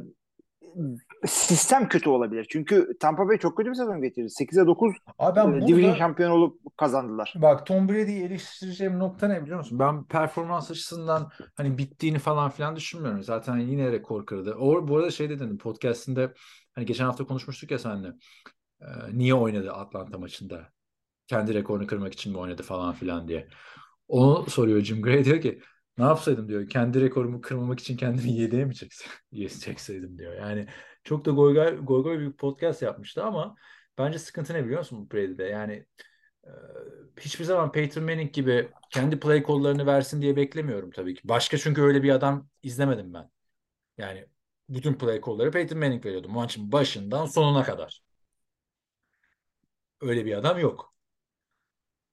E: sistem kötü olabilir. Çünkü Tampa Bay çok kötü bir sezon geçirdi. 8'e 9
D: Abi ben
E: e,
D: burada
E: division şampiyonu olup kazandılar.
D: bak Tom Brady'yi eleştireceğim nokta ne biliyor musun? Ben performans açısından hani bittiğini falan filan düşünmüyorum. Zaten yine rekor kırdı. O, bu arada şey dedin podcastinde hani geçen hafta konuşmuştuk ya seninle. Ee, niye oynadı Atlanta maçında? Kendi rekorunu kırmak için mi oynadı falan filan diye. Onu soruyor Jim Gray diyor ki ne yapsaydım diyor. Kendi rekorumu kırmamak için kendimi yedeğe mi çekseydim diyor. Yani çok da goy goy, goy goy bir podcast yapmıştı ama bence sıkıntı ne biliyor musun Brady'de? Yani e, hiçbir zaman Peyton Manning gibi kendi play call'larını versin diye beklemiyorum tabii ki. Başka çünkü öyle bir adam izlemedim ben. Yani bütün play call'ları Peyton Manning veriyordu maçın başından sonuna kadar. Öyle bir adam yok.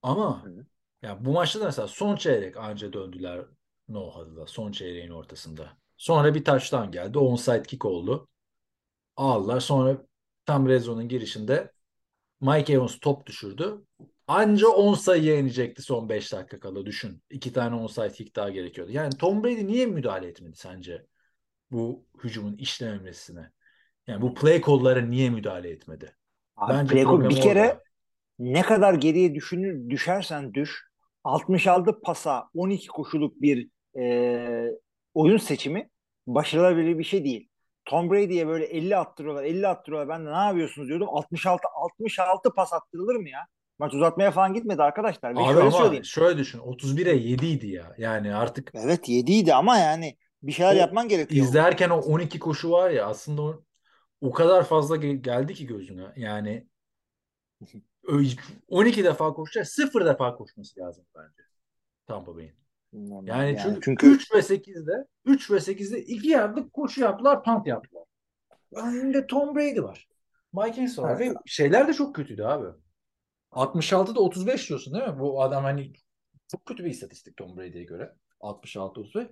D: Ama
E: Hı.
D: ya bu maçta da mesela son çeyrek anca döndüler no-huddle'da son çeyreğin ortasında. Sonra bir touchdown geldi. Onside kick oldu. Aldılar. Sonra tam red zone'un girişinde Mike Evans top düşürdü. Anca 10 sayıya inecekti son 5 dakika kala düşün. İki tane onside kick daha gerekiyordu. Yani Tom Brady niye müdahale etmedi sence bu hücumun işlememesine? Yani bu play call'lara niye müdahale etmedi?
E: Abi
D: Bence
E: play call bir kere
D: orada.
E: Ne kadar geriye düşünür düşersen düş 66 pasa 12 koşuluk bir e, oyun seçimi başarılabilir bir şey değil. Tom Brady'ye böyle 50 attırıyorlar 50 attırıyorlar ben de ne yapıyorsunuz diyordum 66 66 pas attırılır mı ya? Maç uzatmaya falan gitmedi arkadaşlar. Ve
D: Abi
E: şöyle
D: ama
E: söyleyeyim.
D: şöyle düşün 31'e 7 idi ya. Yani artık
E: Evet 7'ydi ama yani bir şeyler
D: O
E: yapman gerekiyor.
D: izlerken o 12 koşu var ya aslında o o kadar fazla ge- geldi ki gözüne. Yani 12 defa koşacak, 0 defa koşması lazım bence Tampa Bay'in. Yani,
E: yani
D: çünkü,
E: çünkü
D: 3 ve 8'de 3 ve 8'de 2 yardlık koşu yaptılar, punt yaptılar. Önünde Tom Brady var. Mike Evans var ve şeyler de çok kötüydü abi. 66'da 35 diyorsun değil mi? Bu adam hani çok kötü bir istatistik Tom Brady'ye göre. 66-35.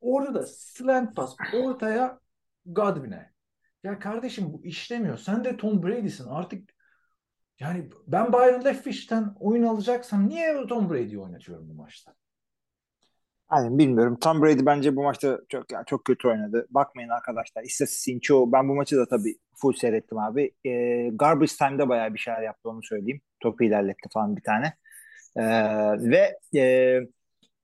D: Orada da slant pas ortaya Godwin'e. Ya kardeşim bu işlemiyor. Sen de Tom Brady'sin. Artık yani ben Byron Leftwich'ten oyun alacaksam niye Tom Brady'yi oynatıyorum bu maçta?
E: Hani bilmiyorum. Tom Brady bence bu maçta çok yani çok kötü oynadı. Bakmayın arkadaşlar. İstatistiğin çoğu. Ben bu maçı da tabii full seyrettim abi. Ee, garbage time'da bayağı bir şeyler yaptı onu söyleyeyim. Topu ilerletti falan bir tane. Ee, ve e,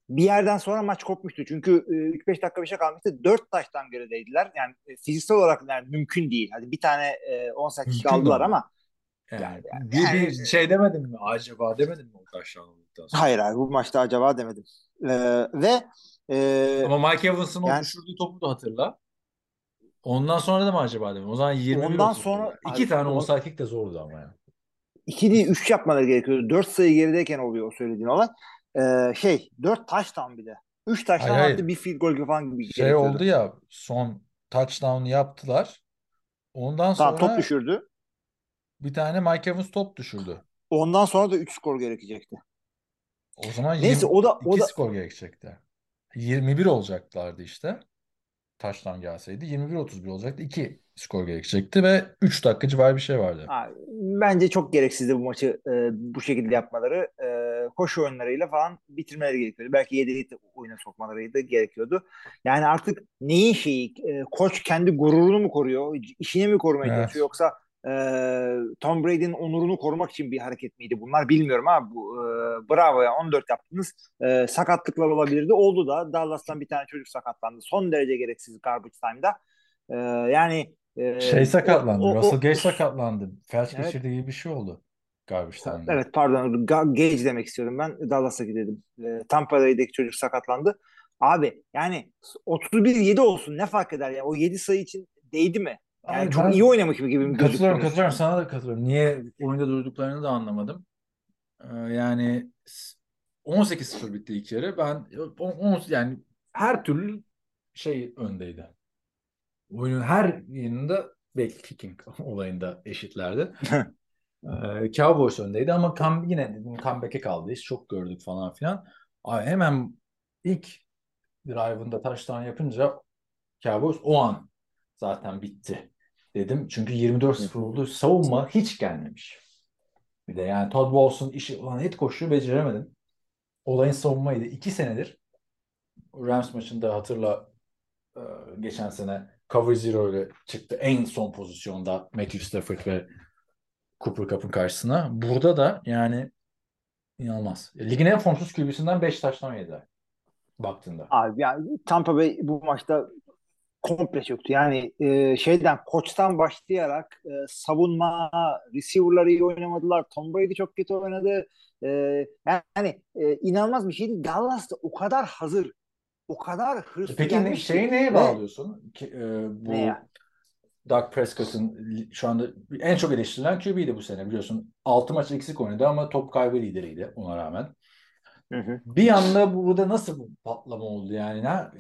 E: bir yerden sonra maç kopmuştu. Çünkü e, 3-5 dakika bir şey kalmıştı. 4 taştan gerideydiler. Yani e, fiziksel olarak yani mümkün değil. Hadi bir tane e, 10 dakika aldılar ama
D: Yani,
E: Yani-
D: bir, bir şey demedin mi? Acaba demedin mi o sonra?
E: hayır hayır bu maçta acaba demedim. Ee, ve e,
D: Ama Mike Evans'ın o
E: Yani-
D: düşürdüğü topu da hatırla. Ondan sonra da mı acaba dedim? O zaman 21
E: Ondan
D: 30
E: sonra-
D: diyorlar. İki
E: Abi,
D: tane
E: o-
D: onside kick de zordu ama ya.
E: 2 değil 3 yapmaları gerekiyordu. 4 sayı gerideyken oluyor o söylediğin olay. Ee, şey 4 taştan bir de. 3 taştan attı bir field goal falan gibi
D: Şey
E: gerekiyordu.
D: oldu ya son touchdown yaptılar. Ondan
E: Tamam
D: sonra
E: top düşürdü.
D: Bir tane Mike Evans top düşürdü.
E: Ondan sonra da 3 skor gerekecekti.
D: O zaman
E: Neyse,
D: 20
E: o da- o da-
D: skor gerekecekti. 21 olacaklardı işte. Touchdown gelseydi 21-31 olacaktı. 2 skor gerekecekti ve 3 dakika civarı bir şey vardı.
E: Abi, bence çok gereksizdi bu maçı e, bu şekilde yapmaları. E, koşu oyunlarıyla falan bitirmeleri gerekiyordu. Belki 7'yi oyuna sokmaları da gerekiyordu. Yani artık neyin şeyi? E, koç kendi gururunu mu koruyor? işini mi korumaya
D: Evet.
E: çalışıyor? Yoksa e, Tom Brady'nin onurunu korumak için bir hareket miydi bunlar? Bilmiyorum ama bu, e, bravo ya 14 yaptınız. E, sakatlıklar olabilirdi. Oldu da. Dallas'tan bir tane çocuk sakatlandı. Son derece gereksiz garbage time'da. E, yani e,
D: Şey sakatlandı.
E: o- o-
D: Russell Gage sakatlandı. Felç
E: Evet.
D: geçirdiği gibi bir şey oldu. Garbage time'da.
E: Evet pardon Ga- Gage demek istiyorum ben Dallas'a gidelim. E, Tampa Bay'deki çocuk sakatlandı. Abi yani 31-7 olsun ne fark eder ya o 7 sayı için değdi mi? Yani
D: Abi
E: çok
D: ben
E: iyi oynamış gibi gibi
D: Katılıyorum
E: gözüktünüz?
D: katılıyorum sana da katılıyorum. Niye oyunda durduklarını da anlamadım. Ee, yani s- 18-0 bitti ilk yarı. Ben on- on- yani her türlü şey öndeydi. Oyunun her yanında belki kicking olayında eşitlerdi. Ee, Cowboys öndeydi ama come, yine dedim comeback'e kaldı. iş. Çok gördük falan filan. Abi hemen ilk drive'ında touchdown yapınca Cowboys o an zaten bitti dedim. Çünkü 24-0 oldu. Savunma hiç gelmemiş. Bir de yani Todd Bowles'un işi ulan hit koşuyu beceremedin. Olayın savunmaydı. İki senedir Rams maçında hatırla e, geçen sene cover zero ile çıktı en son pozisyonda Matthew Stafford ve Cooper Cup'ın karşısına. Burada da yani inanılmaz. Ligin en formsuz QB'sinden 5 taştan yediler. Baktığında.
E: Abi yani Tampa Bay bu maçta komple çöktü. Yani e, şeyden koçtan başlayarak e, savunma, receiver'ları iyi oynamadılar. Tom Brady çok kötü oynadı. E, yani e, inanılmaz bir şeydi. Dallas da o kadar hazır, o kadar hırslı
D: Peki ne, şeyi neye bağlıyorsun? Ki, e, bu
E: Neye?
D: Dak Prescott'ın şu anda en çok eleştirilen QB'ydi bu sene biliyorsun. 6 maç eksik oynadı ama top kaybı lideriydi ona rağmen.
E: Hı hı.
D: Bir anda burada nasıl bu patlama oldu yani? Ne,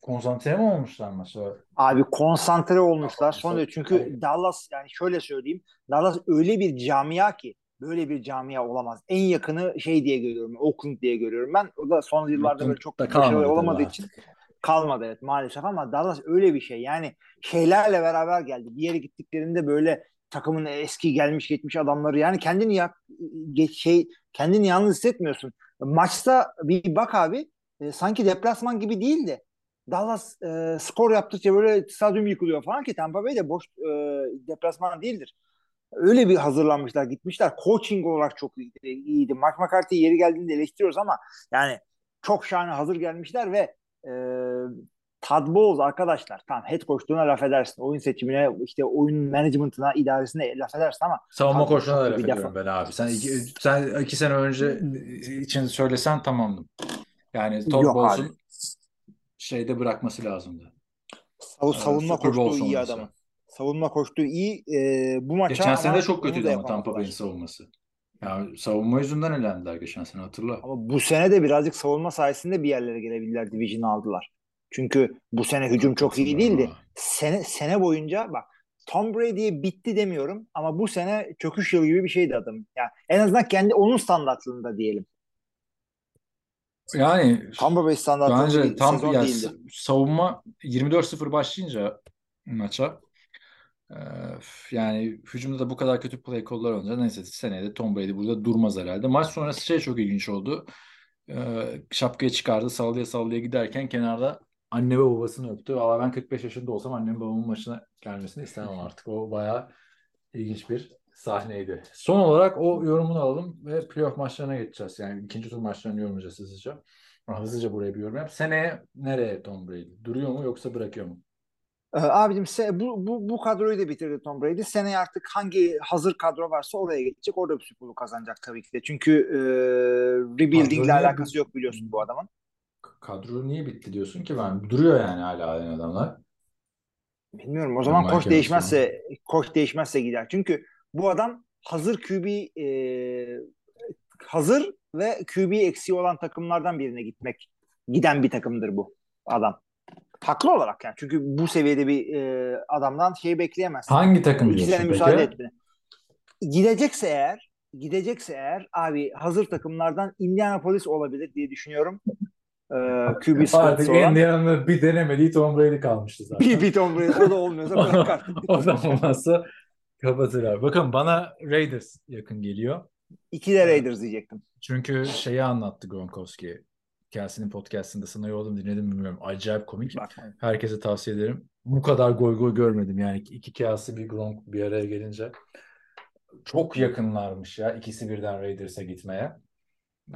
D: konsantre mi olmuşlar maça?
E: Abi konsantre olmuşlar. Son derece çünkü. Dallas yani şöyle söyleyeyim. Dallas öyle bir camia ki böyle bir camia olamaz. En yakını şey diye görüyorum. Oakland diye görüyorum ben. O da son yıllarda böyle çok başarılı olamadığı
D: tabii
E: için
D: artık.
E: kalmadı evet maalesef ama Dallas öyle bir şey. Yani şeylerle beraber geldi. Bir yere gittiklerinde böyle takımın eski gelmiş geçmiş adamları yani kendini ya, şey kendini yalnız hissetmiyorsun. Maçta bir bak abi e, sanki deplasman gibi değildi. Dallas e, skor yaptıkça böyle stadyum yıkılıyor falan ki Tampa Bay de boş e, deplasman değildir. Öyle bir hazırlanmışlar, gitmişler. Coaching olarak çok iyiydi. Mark McCarthy yeri geldiğinde eleştiriyoruz ama yani çok şahane hazır gelmişler ve e, Todd Bowles arkadaşlar tamam head coachluğuna laf edersin. Oyun seçimine, işte oyun management'ına, idaresine laf edersin ama
D: Savunma da
E: çok
D: laf ediyorum ben abi. Sen iki, sen iki sene önce için söylesen tamamdım. Yani Todd Bowles'un. Şeyde bırakması lazımdı.
E: sav-
D: Ee,
E: savunma
D: Bowl
E: koçluğu iyi
D: sonrası.
E: adamın. Savunma koştuğu iyi. E, bu maça
D: Geçen sene de çok kötüydü ama Tampa. Bay'in savunması. Ya savunma yüzünden elendiler geçen sene hatırla.
E: Ama bu sene de birazcık savunma sayesinde bir yerlere gelebildiler. Division aldılar. Çünkü bu sene hücum çok iyi değildi. Sene, sene boyunca bak Tom Brady'ye bitti demiyorum ama bu sene çöküş yılı gibi bir şeydi adam. Yani en azından kendi onun standartlarında diyelim.
D: Yani
E: Bay standartlarında
D: bence tam
E: sezon
D: ya,
E: değildi.
D: savunma 24-0 başlayınca maça e, yani hücumda da bu kadar kötü play call'lar olunca neyse seneye de Tom Brady burada durmaz herhalde. Maç sonrası şey çok ilginç oldu. E, şapkayı çıkardı sallaya sallaya giderken kenarda anne ve babasını öptü. Valla ben 45 yaşında olsam annem babamın maçına gelmesini istemem artık. O bayağı ilginç bir sahneydi. Son olarak o yorumunu alalım ve playoff maçlarına geçeceğiz. Yani ikinci tur maçlarını yorumlayacağız hızlıca. Hızlıca buraya bir yorum yap. Seneye nereye Tom Brady? Duruyor mu yoksa bırakıyor mu?
E: Ee, abicim bu, bu, bu kadroyu da bitirdi Tom Brady. Seneye artık hangi hazır kadro varsa oraya geçecek. Orada bir Super kazanacak tabii ki de. Çünkü e, rebuilding ile
D: niye
E: alakası yok biliyorsun bu adamın.
D: Kadro niye bitti diyorsun ki ben? Duruyor yani hala adamlar.
E: Bilmiyorum. O zaman koç değişmezse koç değişmezse gider. Çünkü bu adam hazır QB e, hazır ve QB eksiği olan takımlardan birine gitmek giden bir takımdır bu adam. Haklı olarak yani. Çünkü bu seviyede bir e, adamdan şey bekleyemezsin.
D: Hangi takım diyorsun
E: müsaade
D: peki?
E: etmene. Gidecekse eğer gidecekse eğer abi hazır takımlardan Indianapolis olabilir diye düşünüyorum. Ee, QB
D: Artık
E: olan.
D: Indiana'nın bir denemediği Tom Brady kalmıştı zaten.
E: Bir, bir Tom Brady. O da olmuyorsa bırak artık.
D: o da olmazsa kapatırlar. Bakın bana Raiders yakın geliyor.
E: İki de Raiders diyecektim.
D: Çünkü şeyi anlattı Gronkowski. Kelsey'nin podcastında sana yolladım dinledim bilmiyorum. Acayip komik.
E: Bak.
D: Herkese tavsiye ederim. Bu kadar goy goy görmedim. Yani iki Kelsey bir Gronk bir araya gelince. Çok yakınlarmış ya ikisi birden Raiders'a gitmeye.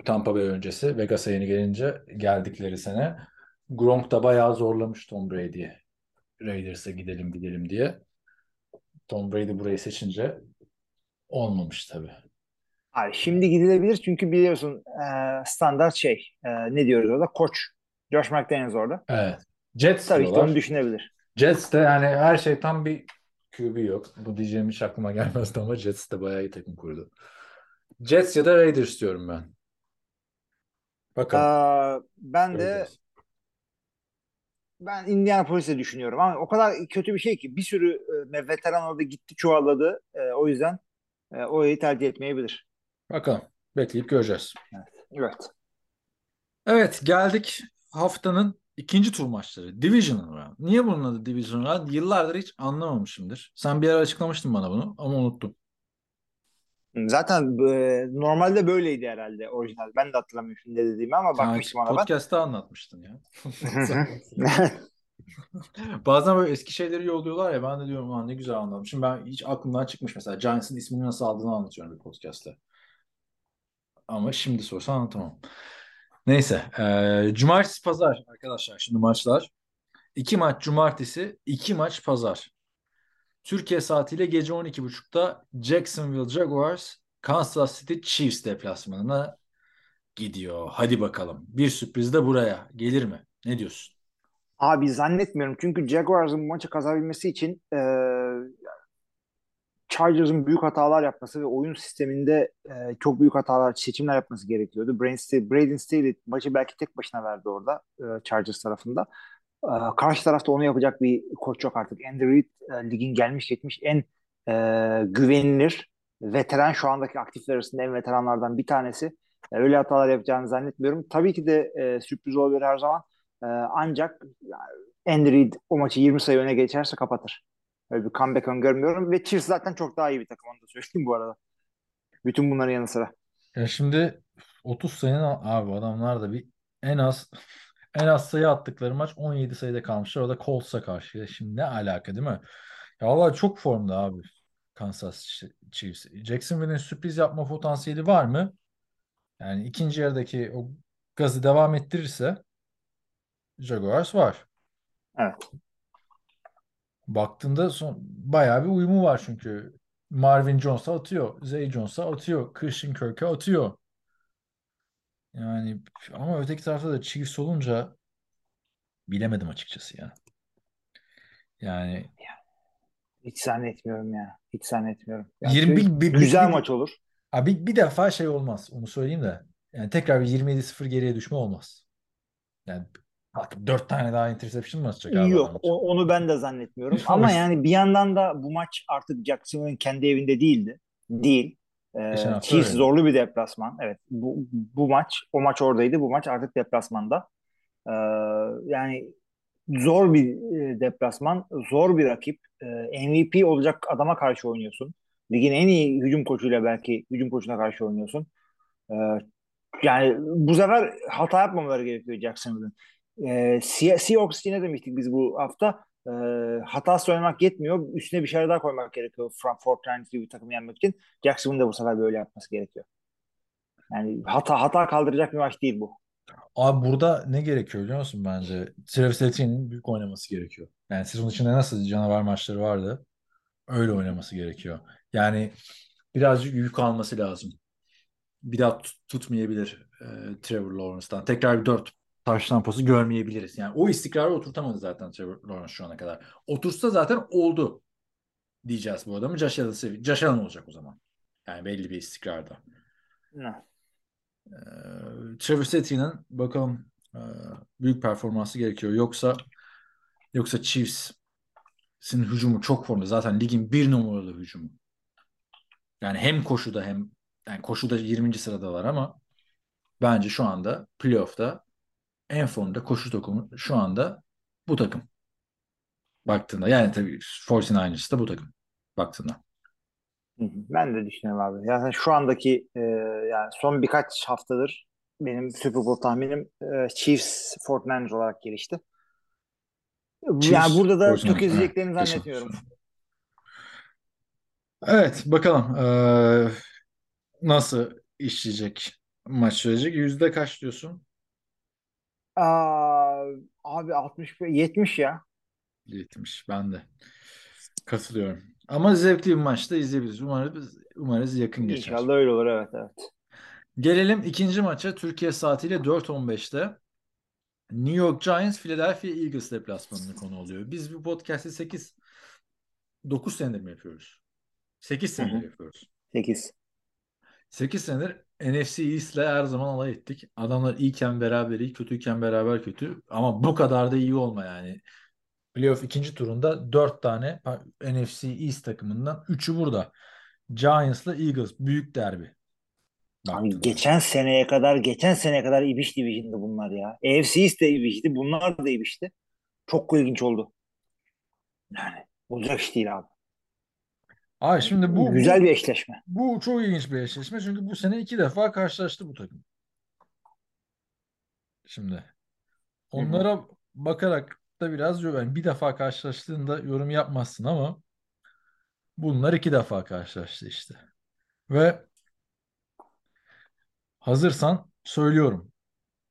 D: Tampa Bay öncesi Vegas'a yeni gelince geldikleri sene. Gronk da bayağı zorlamış Tom Brady'yi. Raiders'a gidelim gidelim diye. Tom Brady burayı seçince olmamış tabii.
E: Abi şimdi gidilebilir çünkü biliyorsun e, standart şey e, ne diyoruz orada koç Josh McDaniels orada.
D: Evet. Jets
E: Tabii ki de
D: diyorlar.
E: onu düşünebilir.
D: Jets'te yani her şey tam bir QB yok. Bu diyeceğim hiç aklıma gelmezdi ama Jets de bayağı iyi takım kurdu. Jets ya da Raiders diyorum ben. Bakalım.
E: Ee, ben de
D: göreceğiz.
E: Ben Indianapolis'i düşünüyorum ama o kadar kötü bir şey ki bir sürü e, veteran orada gitti çuvalladı. E, o yüzden e, orayı tercih etmeyebilir.
D: Bakalım. Bekleyip göreceğiz.
E: Evet.
D: Evet geldik haftanın ikinci tur maçları. Divisional Round. Niye bunun adı Divisional Round? Yıllardır hiç anlamamışımdır. Sen bir ara açıklamıştın bana bunu ama unuttum.
E: Zaten e, normalde böyleydi herhalde orijinal. Ben de hatırlamıyorum ne dediğimi ama bakmıştım ona ben.
D: podcast'ta anlatmıştın ya. Bazen böyle eski şeyleri yolluyorlar ya ben de diyorum lan ne güzel anlamışım. Ben hiç aklımdan çıkmış mesela Giants'ın ismini nasıl aldığını anlatıyorum bir podcast'ta. Ama şimdi sorsan anlatamam. Neyse. eee cumartesi pazar arkadaşlar şimdi maçlar. İki maç cumartesi, iki maç pazar. Türkiye saatiyle gece 12.30'da Jacksonville Jaguars Kansas City Chiefs deplasmanına gidiyor. Hadi bakalım. Bir sürpriz de buraya. Gelir mi? Ne diyorsun?
E: Abi zannetmiyorum çünkü Jaguars'ın maçı kazanabilmesi için e, Chargers'ın büyük hatalar yapması ve oyun sisteminde e, çok büyük hatalar, seçimler yapması gerekiyordu. Braden Staley maçı belki tek başına verdi orada e, Chargers tarafında. E, karşı tarafta onu yapacak bir koç yok artık. Andy Reid e, ligin gelmiş geçmiş en e, güvenilir veteran şu andaki aktifler arasında en veteranlardan bir tanesi. E, öyle hatalar yapacağını zannetmiyorum. Tabii ki de e, sürpriz olabilir her zaman. E, ancak Andy Reid o maçı 20 sayı öne geçerse kapatır. Öyle bir comeback öngörmüyorum ve Chiefs zaten çok daha iyi bir takım onu da söyleyeyim bu arada. Bütün bunların yanı sıra.
D: Ya şimdi 30 sayının abi adamlar da bir en az en az sayı attıkları maç 17 sayıda kalmışlar. O da Colts'a karşı. Şimdi ne alaka değil mi? Ya vallahi çok formda abi Kansas Chiefs. Jacksonville'in sürpriz yapma potansiyeli var mı? Yani ikinci yarıdaki o gazı devam ettirirse Jaguars var.
E: Evet.
D: Baktığında son, bayağı bir uyumu var çünkü. Marvin Jones'a atıyor. Zay Jones'a atıyor. Christian Kirk'e atıyor. Yani ama öteki tarafta da Chiefs olunca bilemedim açıkçası ya. Yani
E: Hiç zannetmiyorum ya. Hiç zannetmiyorum. Yani
D: 20 bir, bir-
E: güzel
D: bir-
E: maç olur.
D: Abi bir defa şey olmaz. Onu söyleyeyim de. Yani tekrar bir 27-0 geriye düşme olmaz. Yani kalkıp 4 tane daha interception mı atacak abi
E: Yok o- onu ben de zannetmiyorum. Ama yani bir yandan da bu maç artık Jacksonville'in kendi evinde değildi. Değil. Ee, Chiefs
D: öyle.
E: zorlu bir deplasman. Evet bu, bu maç o maç oradaydı. Bu maç artık deplasmanda. Ee, yani zor bir e, deplasman. Zor bir rakip. Ee, MVP olacak adama karşı oynuyorsun. Ligin en iyi hücum koçuyla belki hücum koçuna karşı oynuyorsun. Ee, yani bu sefer hata yapmamaları gerekiyor Jacksonville'ın. Ee, Se- Seahawks için ne demiştik biz bu hafta? Ee, hata söylemek yetmiyor. Üstüne bir şeyler daha koymak gerekiyor. From Fortnite gibi bir takımı yenmek için. Jacksonville'ın da bu sefer böyle yapması gerekiyor. Yani hata hata kaldıracak bir maç değil bu.
D: Abi burada ne gerekiyor biliyor musun bence? Travis Etienne'in büyük oynaması gerekiyor. Yani sezon içinde nasıl canavar maçları vardı öyle oynaması gerekiyor. Yani birazcık yük alması lazım. Bir daha tut- tutmayabilir e, Trevor Lawrence'dan. Tekrar bir 4 taş tampası görmeyebiliriz. Yani o istikrarı oturtamadı zaten Trevor Lawrence şu ana kadar. Otursa zaten oldu diyeceğiz bu adamı. Josh Allen, Josh Allen olacak o zaman. Yani belli bir istikrarda.
E: Ne?
D: Ee, Travis Etienne'in bakalım e, büyük performansı gerekiyor. Yoksa yoksa Chiefs'in hücumu çok formda. Zaten ligin bir numaralı hücumu. Yani hem koşuda hem yani koşuda 20. sıradalar ama bence şu anda playoff'ta en formda koşu takımı şu anda bu takım. Baktığında yani tabii 49ers da bu takım. Baktığında.
E: Ben de düşünüyorum abi. Yani şu andaki e, yani son birkaç haftadır benim Super Bowl tahminim e, Chiefs Fortnite olarak gelişti.
D: Chiefs,
E: yani burada da
D: 49ers.
E: tökezleyeceklerini
D: Ha,
E: zannetmiyorum.
D: Evet bakalım ee, nasıl işleyecek maç sürecek. Yüzde kaç diyorsun?
E: Aa, abi 60 70 ya.
D: 70. Ben de katılıyorum. Ama zevkli bir maçta izleyebiliriz. Umarız, umarız yakın geçer.
E: İnşallah öyle olur evet evet.
D: Gelelim ikinci maça. Türkiye saatiyle 4.15'te. New York Giants Philadelphia Eagles deplasmanını konu oluyor. Biz bu podcast'i 8 9 senedir mi yapıyoruz? 8 senedir
E: Hı hı.
D: yapıyoruz.
E: 8.
D: 8 senedir NFC East'le her zaman alay ettik. Adamlar iyiyken beraber iyi, kötüyken beraber kötü. Ama bu kadar da iyi olma yani. Playoff ikinci turunda 4 tane NFC East takımından 3'ü burada. Giants'la Eagles büyük derbi.
E: Abi geçen seneye kadar geçen seneye kadar ibiş division'dı bunlar ya. AFC East de ibişti. Bunlar da ibişti. Çok ilginç oldu. Yani olacak iş değil abi.
D: Abi şimdi bu
E: Güzel
D: bu,
E: bir eşleşme.
D: bu çok ilginç bir eşleşme. Çünkü bu sene iki defa karşılaştı bu takım. Şimdi onlara bakarak da biraz yani bir defa karşılaştığında yorum yapmazsın ama bunlar iki defa karşılaştı işte. Ve hazırsan söylüyorum.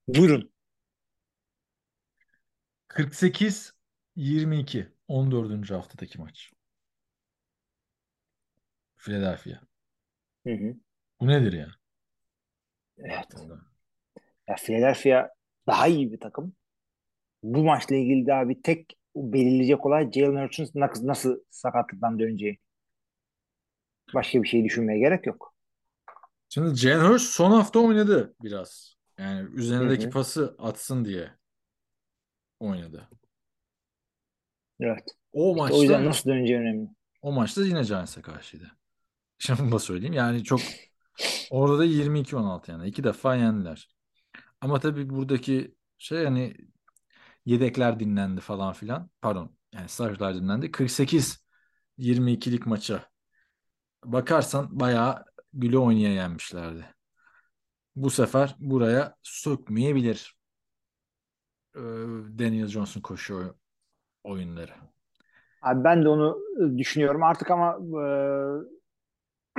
E: Buyurun.
D: 48-22 14. haftadaki maç. Philadelphia.
E: Hı hı.
D: Bu nedir ya?
E: Evet.
D: Baktığında.
E: Ya Philadelphia daha iyi bir takım. Bu maçla ilgili daha bir tek belirleyecek olay Jalen Hurts'un nasıl, nasıl sakatlıktan döneceği. Başka bir şey düşünmeye gerek yok.
D: Şimdi Jalen Hurts son hafta oynadı biraz. Yani üzerindeki
E: Hı hı.
D: pası atsın diye oynadı.
E: Evet.
D: O
E: İşte
D: maçta
E: o yüzden nasıl döneceği önemli.
D: o maçta yine Giants'a karşıydı. Da söyleyeyim. Yani çok orada da 22-16 yani. iki defa yendiler. Ama tabii buradaki şey hani yedekler dinlendi falan filan. Pardon. Yani starterlar dinlendi. 48-22'lik maça bakarsan bayağı güle oynaya yenmişlerdi. Bu sefer buraya sökmeyebilir ee, Daniel Johnson koşu oy- oyunları.
E: Abi ben de onu e, düşünüyorum. Artık ama e,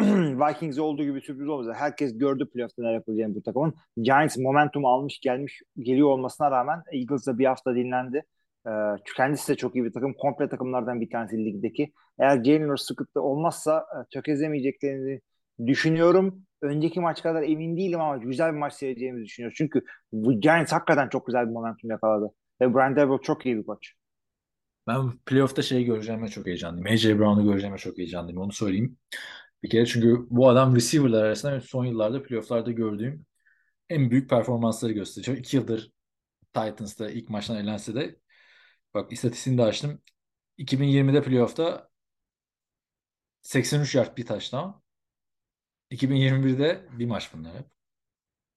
E: Vikings olduğu gibi sürpriz olmaz. Herkes gördü playoff'ta neler yapacağını bu takımın. Giants momentum almış gelmiş geliyor olmasına rağmen Eagles da bir hafta dinlendi. E, kendisi de çok iyi bir takım. Komple takımlardan bir tanesi ligdeki. Eğer Jalen sıkıntı olmazsa e, tökezlemeyeceklerini düşünüyorum. Önceki maç kadar emin değilim ama güzel bir maç seyredeceğimizi düşünüyorum. Çünkü bu Giants hakikaten çok güzel bir momentum yakaladı. Ve Brian Daboll çok iyi bir koç.
D: Ben playoff'ta şeyi göreceğime çok heyecanlıyım. AJ Brown'u göreceğime çok heyecanlıyım. Onu söyleyeyim. Bir kere çünkü bu adam receiver'lar arasında son yıllarda playoff'larda gördüğüm en büyük performansları gösteriyor. İki yıldır Titans'ta ilk maçtan elense de bak istatistiğini de açtım. 2020'de playoff'ta 83 yard bir touchdown. 2021'de bir maç bunlar hep.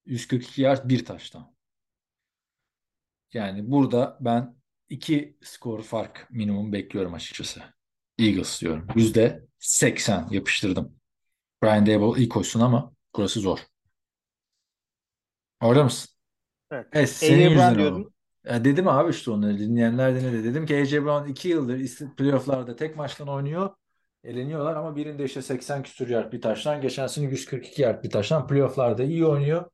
D: 142 yard bir touchdown. Yani burada ben iki skor fark minimum bekliyorum açıkçası. Eagles diyorum. Yüzde 80 yapıştırdım. Brian Dable iyi koşsun ama burası zor. Orada mısın?
E: Evet.
D: Evet,
E: AJ
D: senin
E: Brown
D: yüzünden
E: diyordun.
D: Ya dedim abi işte onları dinleyenler dinledi. Dedim ki AJ Brown 2 yıldır ist- playofflarda tek maçtan oynuyor. Eleniyorlar ama birinde işte 80 küsur yard bir taştan. Geçen sene 142 yard bir taştan. Playofflarda iyi oynuyor.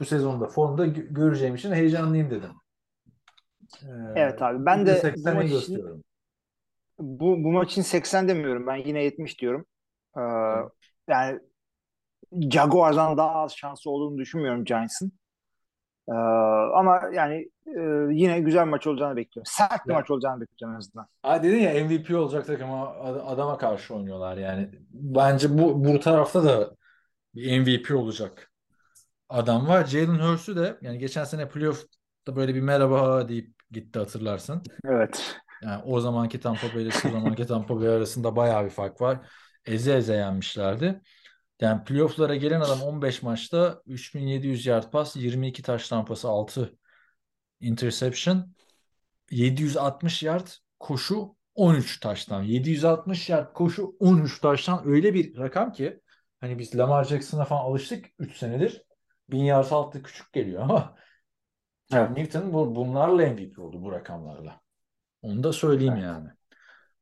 D: Bu sezonda formda gö- göreceğim için heyecanlıyım dedim. Ee,
E: Evet abi. Ben de bu
D: 80'i
E: maç için
D: gösteriyorum.
E: Bu, bu maç için 80 demiyorum. Ben yine 70 diyorum. Ee, yani Jaguars'dan daha az şansı olduğunu düşünmüyorum Giants'ın. Ee, ama yani e, yine güzel maç olacağını bekliyorum. Sert bir
D: Ya.
E: maç olacağını bekliyorum en azından.
D: Ha dedin ya MVP olacak takım ama ad- adama karşı oynuyorlar yani. Bence bu bu tarafta da bir MVP olacak adam var. Jalen Hurts'ü de yani geçen sene playoff'ta böyle bir merhaba deyip gitti hatırlarsın.
E: Evet.
D: Yani o zamanki Tampa Bay ile şu zamanki Tampa Bay arasında bayağı bir fark var. Eze eze yenmişlerdi. Yani playoff'lara gelen adam 15 maçta 3700 yard pas, 22 taş tampası, 6 interception, 760 yard koşu, 13 taştan. 760 yard koşu, 13 taştan öyle bir rakam ki hani biz Lamar Jackson'a falan alıştık 3 senedir. 1000 yard altı küçük geliyor ama Cam Newton bu, bunlarla MVP oldu bu rakamlarla. Onu da söyleyeyim
E: Evet.
D: yani.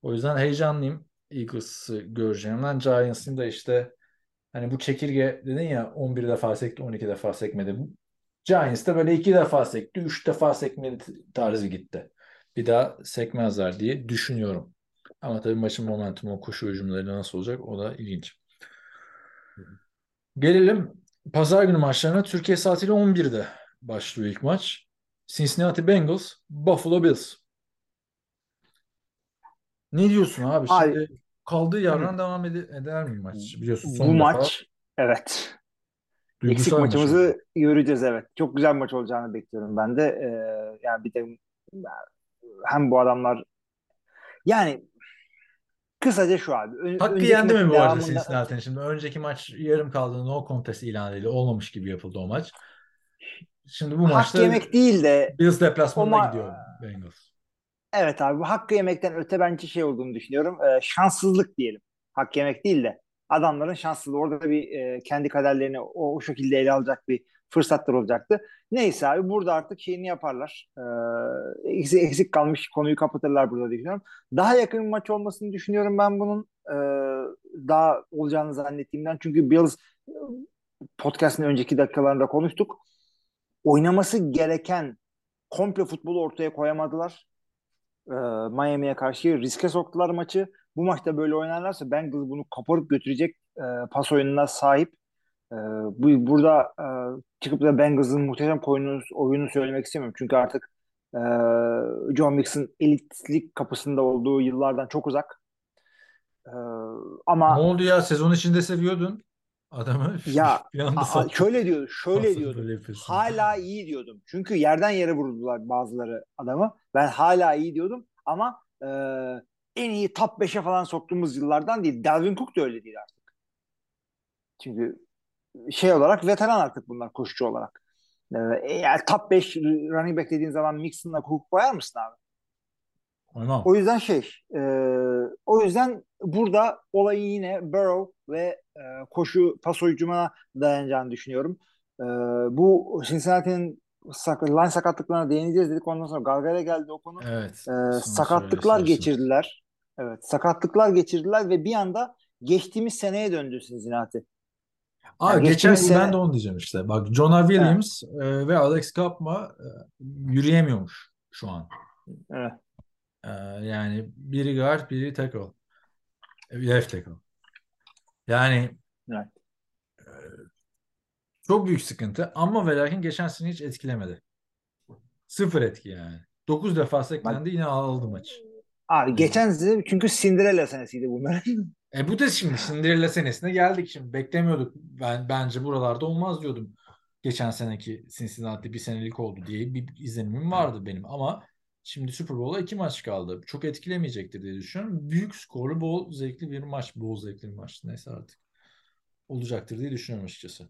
D: O yüzden heyecanlıyım. Eagles'ı göreceğimden. Giants'ın da işte hani bu çekirge dedin ya 11 defa sekti 12 defa sekmedi. Giants da böyle 2 defa sekti 3 defa sekmedi tarzı gitti. Bir daha sekmezler diye düşünüyorum. Ama tabii maçın momentumu koşu hücumları nasıl olacak o da ilginç. Gelelim pazar günü maçlarına. Türkiye saatiyle 11'de başlıyor ilk maç. Cincinnati Bengals, Buffalo Bills. Ne diyorsun abi?
E: Abi-
D: Şimdi kaldığı yerden devam ede- eder mi maç? Biliyorsun
E: Bu
D: son defa
E: maç evet.
D: duygusal
E: Eksik
D: maç
E: maçımızı göreceğiz evet. Çok güzel maç olacağını bekliyorum ben de. Ee, yani bir de hem bu adamlar yani kısaca şu abi. Ön-
D: Hakkı
E: önceki
D: yendi mi
E: maçın
D: bu arada
E: devamında-
D: Cincinnati'nin? Şimdi önceki maç yarım kaldı. No contest ilan edildi. Olmamış gibi yapıldı o maç. Şimdi bu
E: Hak
D: maçta
E: yemek değil de
D: Bills deplasmanına
E: ma-
D: gidiyor Bengals.
E: Evet abi bu hakkı yemekten öte bence şey olduğunu düşünüyorum. Ee, şanssızlık diyelim. Hak yemek değil de adamların şanssızlığı. Orada bir e, kendi kaderlerini o, o şekilde ele alacak bir fırsatlar olacaktı. Neyse abi burada artık şeyini yaparlar. Ee, eksik, eksik kalmış konuyu kapatırlar burada diye düşünüyorum. Daha yakın bir maç olmasını düşünüyorum ben bunun. Ee, daha olacağını zannettiğimden. Çünkü Bills e, podcast'ın önceki dakikalarında konuştuk. Oynaması gereken komple futbolu ortaya koyamadılar. Ee, Miami'ye karşı riske soktular maçı. Bu maçta böyle oynarlarsa Bengals bunu kaparıp götürecek e, pas oyununa sahip. E, bu burada e, çıkıp da Bengals'ın muhteşem oyunu, oyunu söylemek istemiyorum. Çünkü artık e, John Mixon elitlik kapısında olduğu yıllardan çok uzak. E,
D: Ne
E: ama
D: oldu ya? Sezon içinde seviyordun adamı.
E: Ya,
D: bir anda
E: a- şöyle diyordu, şöyle
D: yapıyorsun?
E: Hala iyi diyordum. Çünkü yerden yere vurdular bazıları adamı. Ben hala iyi diyordum ama e, en iyi top 5'e falan soktuğumuz yıllardan değil. Dalvin Cook da öyle değil artık. Çünkü şey olarak veteran artık bunlar koşucu olarak. E, yani top 5 running back dediğin zaman Mixon'la Cook koyar mısın abi?
D: Oymam.
E: O yüzden şey, e, o yüzden burada olayın yine Burrow ve e, koşu pas hücumuna dayanacağını düşünüyorum. E, bu Cincinnati'nin sak line sakatlıklarına değineceğiz dedik. Ondan sonra Galga'ya geldi o konu.
D: Evet.
E: E, sakatlıklar
D: söyle,
E: geçirdiler. Evet, sakatlıklar geçirdiler ve bir anda geçtiğimiz seneye döndü Cincinnati.
D: Aa,
E: Yani
D: geçen yıl ben
E: sene-
D: de onu diyeceğim işte. Bak Jonah Williams e, ve Alex Kapma e, yürüyemiyormuş şu an.
E: Evet.
D: E, yani biri guard, biri tackle. E, Left tackle. Yani
E: Evet.
D: e, çok büyük sıkıntı ama ve lakin geçen sene hiç etkilemedi. Sıfır etki yani. 9 defa seklendi yine aldı maçı.
E: Abi geçen sene çünkü Cinderella senesiydi bunların.
D: E bu da şimdi Cinderella senesine geldik şimdi. Beklemiyorduk. Ben bence buralarda olmaz diyordum. Geçen seneki Cincinnati bir senelik oldu diye bir izlenimim vardı benim ama şimdi Super Bowl'a iki maç kaldı. Çok etkilemeyecektir diye düşünüyorum. Büyük skorlu, bol zevkli bir maç. Bol zevkli bir maç. Neyse artık. Olacaktır diye düşünüyorum açıkçası.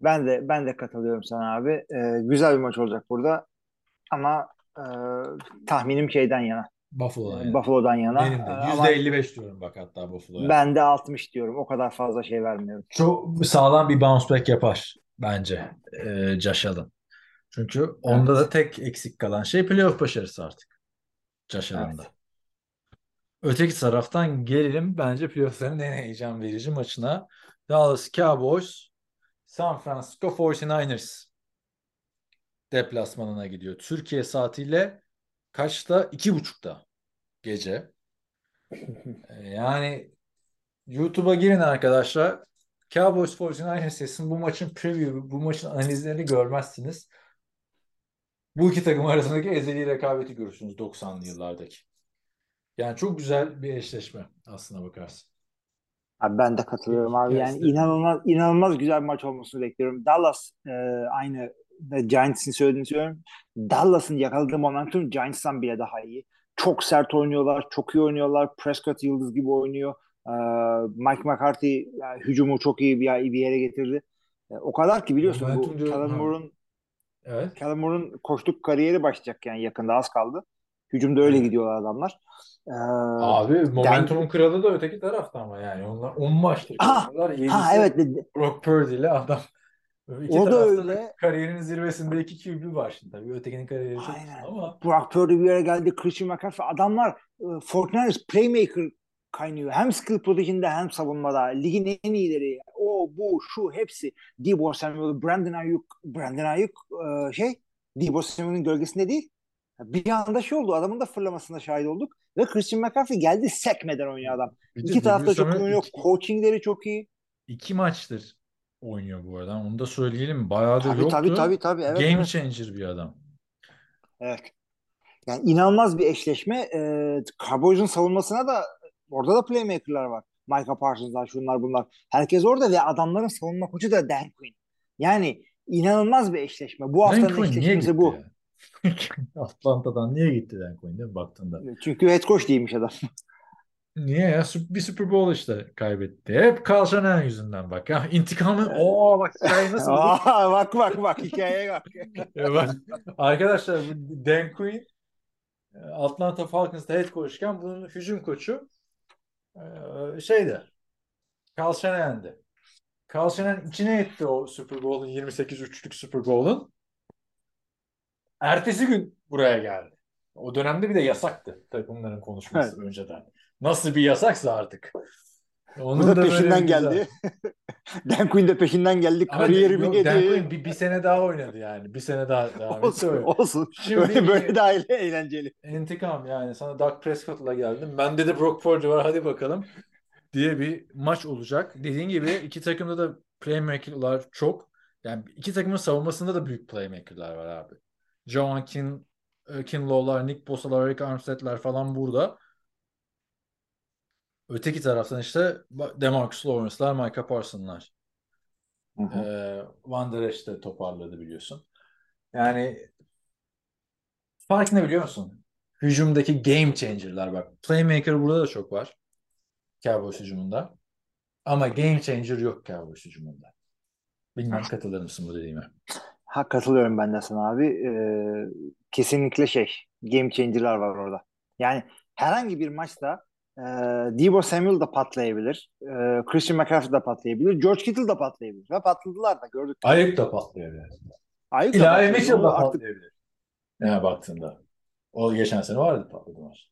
E: Ben de ben de katılıyorum sana abi. Ee, güzel bir maç olacak burada. Ama e, tahminim şeyden yana.
D: Buffalo'dan yani.
E: Buffalo'dan yana.
D: Benim de.
E: Ee, ama
D: %55 diyorum bak hatta Buffalo'ya.
E: ben de 60 diyorum. O kadar fazla şey vermiyorum.
D: Çok sağlam bir bounce back yapar bence e, Josh Allen. Çünkü onda da tek eksik kalan şey playoff başarısı artık. Josh Allen'da. Öteki taraftan gelelim bence playoff'ların en heyecan verici maçına. Dallas Cowboys San Francisco 49ers deplasmanına gidiyor. Türkiye saatiyle kaçta? İki buçukta gece. E, Yani YouTube'a girin arkadaşlar. Cowboys 49ers sesin bu maçın preview, bu maçın analizlerini görmezsiniz. Bu iki takım arasındaki ezeli rekabeti görürsünüz 90'lı yıllardaki. Yani çok güzel bir eşleşme aslına bakarsın.
E: Abi ben de katılıyorum abi. Yani
D: de-
E: inanılmaz inanılmaz güzel bir maç olmasını bekliyorum. Dallas e, aynı Giants'in söylediğini söylüyorum. Dallas'ın yakaladığı momentum Giants'tan bile daha iyi. Çok sert oynuyorlar, çok iyi oynuyorlar. Prescott yıldız gibi oynuyor. E, Mike McCarthy yani hücumu çok iyi bir, bir yere getirdi. E, o kadar ki biliyorsun
D: Momentum
E: bu Kellen. Moore'un
D: Evet.
E: Moore'un koştuk kariyeri başlayacak yani yakında az kaldı. Hücumda öyle gidiyorlar adamlar. E,
D: Abi momentumun kralı da öteki tarafta ama yani onlar 10 maçtır.
E: Ha,
D: kazanıyorlar.
E: ha
D: Yedisi
E: evet
D: Brock Purdy ile adam. İki
E: O da öyle.
D: Kariyerinin zirvesinde iki QB var şimdi tabii. Ötekinin kariyeri
E: Aynen.
D: ama
E: Brock Purdy bir yere geldi. Christian McCaffrey. Adamlar e, Fortnite playmaker kaynıyor. Hem skill position'da hem savunmada. Ligin en iyileri. O, bu, şu hepsi. Debo Samuel, Brandon Ayuk. Brandon Ayuk e, şey Debo Samuel'in gölgesinde değil. Bir anda şey oldu. Adamın da fırlamasına şahit olduk. Ve Christian McCaffrey geldi sekmeden oynuyor adam.
D: bir
E: İki tarafta çok oynuyor.
D: iki-
E: Coachingleri çok iyi.
D: iki maçtır oynuyor bu arada. Onu da söyleyelim. Bayağıdır
E: Tabii
D: yoktu.
E: tabii tabii. tabii. Evet,
D: Game
E: evet.
D: changer bir adam.
E: Evet. Yani inanılmaz bir eşleşme. Ee, Cowboys'un savunmasına da orada da playmaker'lar var. Micah Parsons'lar, şunlar bunlar. Herkes orada ve adamların savunma koçu da Dan Quinn. Yani inanılmaz bir eşleşme. Bu
D: Dan
E: haftanın
D: Quinn niye gitti
E: eşleşmesi bu.
D: ya? Atlanta'dan niye gitti Dan Quinn değil mi baktığında?
E: Çünkü head coach değilmiş adam.
D: Niye ya? Bir Super Bowl işte kaybetti. Hep Carl Shanahan yüzünden bak ya. İntikamı. Oo bak hikaye nasıl?
E: Aa, bak bak bak hikayeye bak.
D: Bak, arkadaşlar Dan Quinn e, Atlanta Falcons'ta head coachken bunun hücum koçu e, şeydi. Carl Shanahan'dı. Carl Shanahan içine etti o Super Bowl'un 28-3'lük Super Bowl'un. Ertesi gün buraya geldi. O dönemde bir de yasaktı takımların konuşması önceden. Nasıl bir yasaksa artık. Onun
E: Bu da
D: böyle
E: peşinden geldi. Dan Quinn de peşinden geldi.
D: Ama
E: Kariyerimi
D: yok, Dan Quinn bir, bir sene daha oynadı yani. Bir sene daha devam etti.
E: Olsun,
D: öyle.
E: olsun.
D: Şimdi
E: Böyle,
D: bir-
E: böyle daha eğle- eğlenceli.
D: İntikam yani sana Dak Prescott'la geldim. Bende de Brock Purdy var hadi bakalım diye bir maç olacak. Dediğin gibi iki takımda da playmaker'lar çok. Yani iki takımın savunmasında da büyük playmaker'lar var abi. John Kin, e, Kinlaw'lar, Nick Bosa'lar, Eric Armstead'ler falan burada. Öteki taraftan işte Demarcus Lawrence'lar, Micah Parsons'lar. Ee, Van Der Esch de toparladı biliyorsun. Yani fark ne biliyor musun? Hücumdaki game changer'lar bak. Playmaker burada da çok var. Cowboys hücumunda. Ama game changer yok Cowboys hücumunda. Bilmem katılır mısın bu dediğime?
E: Ha katılıyorum ben de sana abi. Ee, kesinlikle şey game changer'lar var orada. Yani herhangi bir maçta e, Debo Samuel da patlayabilir. E, Christian McCaffrey da patlayabilir. George Kittle da patlayabilir. Ve patladılar da gördük.
D: Ayıp da patlayabilir.
E: Ayıp da
D: İlahi
E: patladı.
D: Mitchell da
E: artık
D: patlayabilir. Yani baktığında. O geçen sene vardı patladı maç.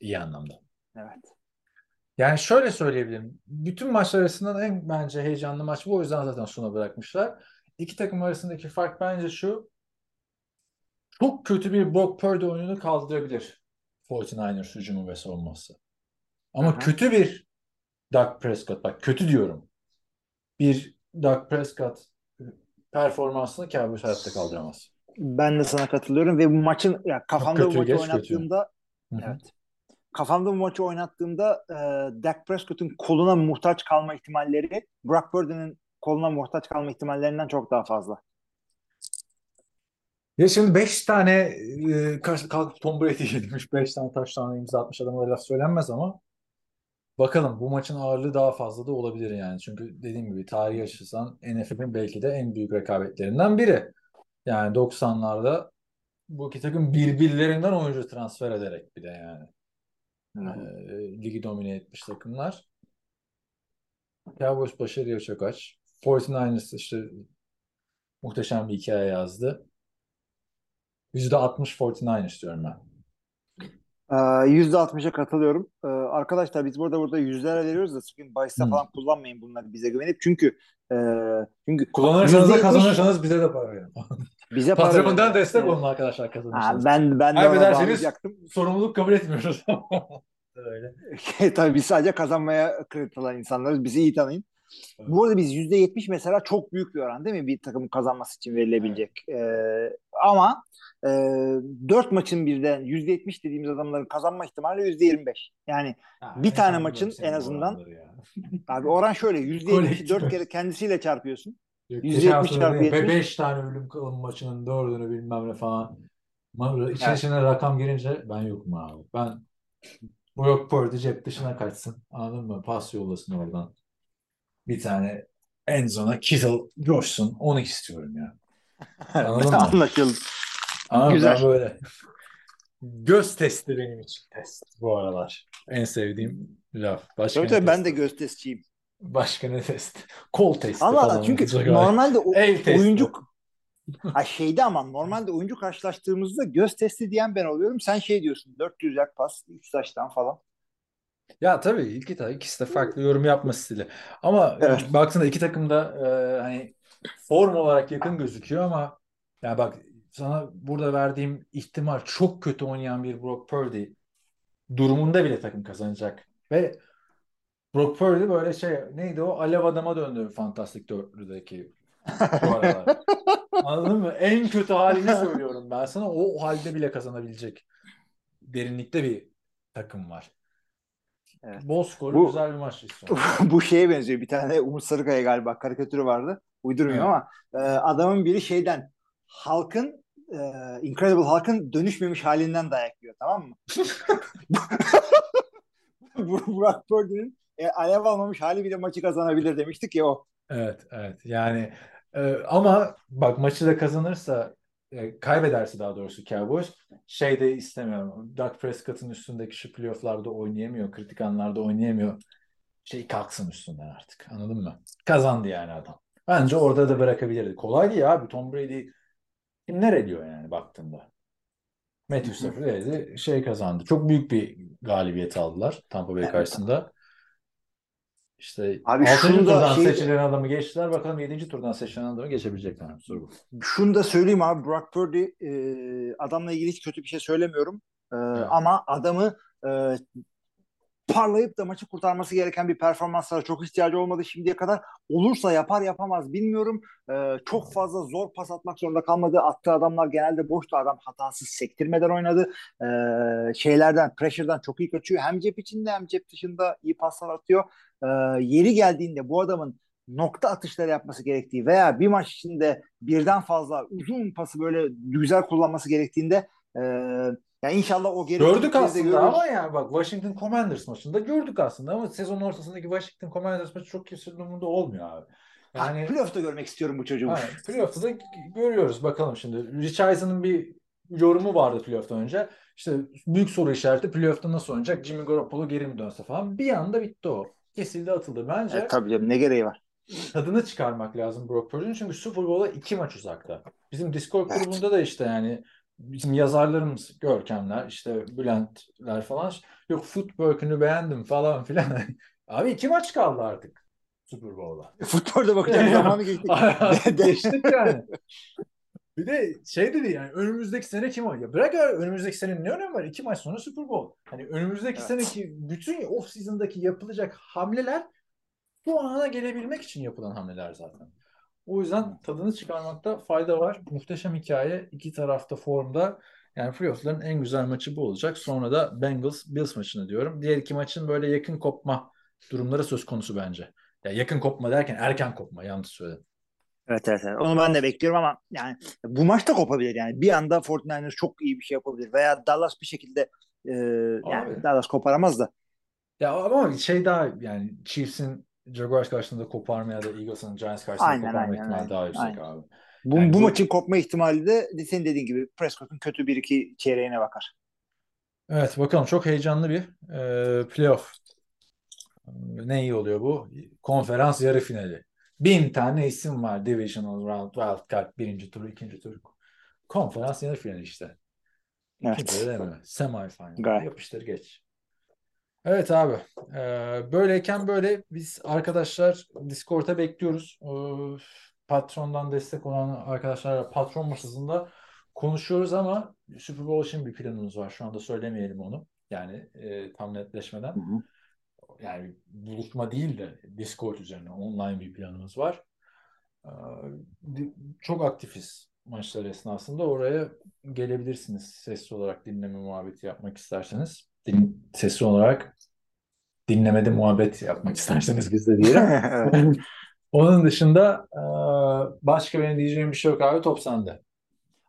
D: İyi anlamda.
E: evet.
D: Yani şöyle söyleyebilirim. Bütün maçlar arasından en bence heyecanlı maç bu. O yüzden zaten sona bırakmışlar. İki takım arasındaki fark bence şu. Çok kötü bir Brock Purdy oyununu kaldırabilir 49ers hücumu ve savunması. Ama
E: hı.
D: kötü bir Dak Prescott, bak kötü diyorum. Bir Dak Prescott performansını Cowboys hayatta kaldıramaz.
E: Ben de sana katılıyorum ve bu maçın ya kafamda bu
D: kötü,
E: maçı
D: geç kötü.
E: oynattığımda evet. kafamda bu maçı oynattığımda e, Dak Prescott'un koluna muhtaç kalma ihtimalleri Brock Purdy'nin koluna muhtaç kalma ihtimallerinden çok daha fazla.
D: Ya şimdi 5 tane e, kalkıp Tom Brady demiş 5 tane taştan imza atmış adama da laf söylenmez ama bakalım bu maçın ağırlığı daha fazla da olabilir yani. Çünkü dediğim gibi tarihi açısından NFL'in belki de en büyük rekabetlerinden biri. Yani 90'larda bu iki takım birbirlerinden oyuncu transfer ederek bir de yani. e, ligi domine etmiş takımlar. Cowboys başarıya çok aç. 49ers işte muhteşem bir hikaye yazdı. %60 49ers diyorum ben.
E: Ee, %60'a katılıyorum. Ee, arkadaşlar biz burada burada yüzlere veriyoruz da sakın bahiste
D: Hmm.
E: falan kullanmayın bunları bize güvenip. Çünkü e, çünkü
D: Kullanırsanız da
E: %70
D: kazanırsanız bize de para verin.
E: bize para
D: Patreon'dan
E: verin.
D: destek
E: Evet.
D: olun arkadaşlar
E: Ha,
D: kazanırsanız.
E: ben ben de ona bağlayacaktım.
D: sorumluluk kabul etmiyoruz. Öyle.
E: Tabii biz sadece kazanmaya kredi alan insanlarız. Bizi iyi tanıyın. Bu arada biz %70 mesela çok büyük bir oran değil mi? Bir takımın kazanması için verilebilecek. Ee, ama e, 4 maçın birden %70 dediğimiz adamların kazanma ihtimali %25. Yani
D: Ha,
E: Bir
D: ne
E: tane maçın en
D: bu
E: azından- abi oran şöyle %70'i
D: Kolektif.
E: 4 kere kendisiyle çarpıyorsun.
D: Yok,
E: %70
D: geçen hafta
E: çarpı
D: dedi ya,
E: 70.
D: 5 tane ölüm kalım maçının dördünü bilmem ne falan.
E: Evet.
D: içine rakam girince ben yokum abi. Ben Brock Purdy cep dışına kaçsın. Anladın mı? Pas yollasın oradan. Bir tane endzona Kittle coşsun. Onu istiyorum ya. Anladın mı?
E: Anlaşıldı.
D: Ama
E: Güzel.
D: ben böyle göz testi benim için test bu aralar. En sevdiğim laf. Başka
E: Tabii
D: ne
E: tabii ben de göz testçiyim.
D: Başka ne test? Kol testi
E: Allah
D: falan
E: çünkü normalde o, oyuncu ha şeyde ama normalde oyuncu karşılaştığımızda göz testi diyen ben oluyorum. Sen şey diyorsun 400 yak pas 3 taştan falan.
D: Ya tabii iki ta ikisi de farklı yorum yapma stili. Ama
E: Evet.
D: baktığında iki takım da e, hani form olarak yakın gözüküyor ama ya bak sana burada verdiğim ihtimal çok kötü oynayan bir Brock Purdy durumunda bile takım kazanacak. Ve Brock Purdy böyle şey neydi o alev adama döndü Fantastic Dörtlü'deki aralar. Anladın mı? En kötü halini söylüyorum ben sana. O, o halde bile kazanabilecek derinlikte bir takım var.
E: Evet.
D: Bol skorlu
E: Bu-
D: güzel bir maç.
E: Bu şeye benziyor. Bir tane Umut Sarıkaya galiba karikatürü vardı. Uydurmuyorum
D: Evet.
E: ama e, adamın biri şeyden halkın e, Incredible Halk'ın dönüşmemiş halinden dayak yiyor tamam mı? Bu- Burak Purdy'nin e, alev almamış hali bile maçı kazanabilir demiştik ya o.
D: Evet, evet. Yani e, ama bak maçı da kazanırsa e, kaybederse daha doğrusu Cowboys şey de istemiyorum. Dak Prescott'ın üstündeki şu playoff'larda oynayamıyor, kritik anlarda oynayamıyor. Şey kalksın üstünden artık. Anladın mı? Kazandı yani adam. Bence orada da bırakabilirdi. Kolay değil abi. Tom Brady kimler ediyor yani baktığında. Matthew Stafford eledi, şey kazandı. Çok büyük bir galibiyet aldılar Tampa Bay
E: Evet.
D: karşısında. İşte
E: Abi
D: 6.
E: şunu da
D: turdan
E: şey-
D: seçilen adamı geçtiler. Bakalım 7. turdan seçilen adamı geçebilecekler mi? Soru bu.
E: Şunu da söyleyeyim abi Brock Purdy e, adamla ilgili hiç kötü bir şey söylemiyorum. E, Ama adamı e, parlayıp da maçı kurtarması gereken bir performanslara çok ihtiyacı olmadı şimdiye kadar. Olursa yapar yapamaz bilmiyorum. E, çok fazla zor pas atmak zorunda kalmadı. Attığı adamlar genelde boştu. Adam hatasız sektirmeden oynadı. E, şeylerden, pressure'dan çok iyi kaçıyor. Hem cep içinde hem cep dışında iyi paslar atıyor. E, yeri geldiğinde bu adamın nokta atışları yapması gerektiği veya bir maç içinde birden fazla uzun pası böyle güzel kullanması gerektiğinde e, yani inşallah o geri
D: Gördük aslında
E: görürüz.
D: ama yani bak Washington Commanders maçında gördük aslında ama sezon ortasındaki Washington Commanders maçı çok kimsenin umurunda olmuyor abi.
E: Yani,
D: Yani
E: playoff'ta görmek istiyorum bu çocuğu.
D: Aynen. Playoff'ta da görüyoruz bakalım şimdi. Rich Eisen'ın bir yorumu vardı playoff'tan önce. İşte büyük soru işareti playoff'ta nasıl oynayacak? Jimmy Garoppolo geri mi dönse falan. Bir anda bitti o. Kesildi atıldı. Bence
E: Evet, tabii canım ne gereği var.
D: tadını çıkarmak lazım Brock Purdy'nin çünkü Super Bowl'a iki maç uzakta. Bizim Discord
E: Evet.
D: grubunda da işte yani bizim yazarlarımız Görkemler işte Bülentler falan yok footwork'ünü beğendim falan filan. Abi iki maç kaldı artık Super Bowl'a.
E: Futbolda bakacak zamanı geçtik.
D: Geçtik yani. Bir de şey dedi yani önümüzdeki sene kim oynuyor? Bırak ya önümüzdeki sene ne önemi var? İki maç sonra Super Bowl. Hani önümüzdeki
E: Evet.
D: seneki bütün off season'daki yapılacak hamleler bu ana gelebilmek için yapılan hamleler zaten. O yüzden tadını çıkarmakta fayda var. Muhteşem hikaye. İki tarafta formda. Yani playoff'ların en güzel maçı bu olacak. Sonra da Bengals Bills maçını diyorum. Diğer iki maçın böyle yakın kopma durumları söz konusu bence. Ya yakın kopma derken erken kopma yanlış söyledim.
E: Evet, evet evet. Onu ben de bekliyorum ama yani bu maç da kopabilir yani. Bir anda 49ers çok iyi bir şey yapabilir veya Dallas bir şekilde e, yani
D: Abi.
E: Dallas koparamaz da.
D: Ya ama şey daha yani Chiefs'in Jaguars karşısında koparma ya da Eagles'ın Giants karşısında
E: Aynen,
D: koparma
E: aynen,
D: ihtimali
E: aynen,
D: daha yüksek
E: aynen.
D: abi.
E: Bu,
D: Yani
E: bu
D: bu-
E: maçın kopma ihtimali de senin dediğin gibi Prescott'un kötü bir iki çeyreğine bakar.
D: Evet bakalım çok heyecanlı bir e, playoff. Ne iyi oluyor bu? Konferans yarı finali. Bin tane isim var. Divisional Round, Wild Card, birinci tur, ikinci tur. Konferans yarı finali işte. Kimse
E: Evet.
D: de demiyor. Semifinal.
E: Gayet.
D: Yapıştır geç. Evet abi. Ee, böyleyken böyle biz arkadaşlar Discord'a bekliyoruz. Ee, patrondan destek olan arkadaşlarla patron masasında konuşuyoruz ama Super Bowl için bir planımız var. Şu anda söylemeyelim onu. Yani e, tam netleşmeden.
E: Hı hı.
D: Yani buluşma değil de Discord üzerine online bir planımız var. Ee, çok aktifiz maçlar esnasında. Oraya gelebilirsiniz sesli olarak dinleme muhabbeti yapmak isterseniz. Din, sesli olarak dinlemede muhabbet yapmak isterseniz biz de diyelim. Onun dışında e, başka benim diyeceğim bir şey yok abi. Top sende.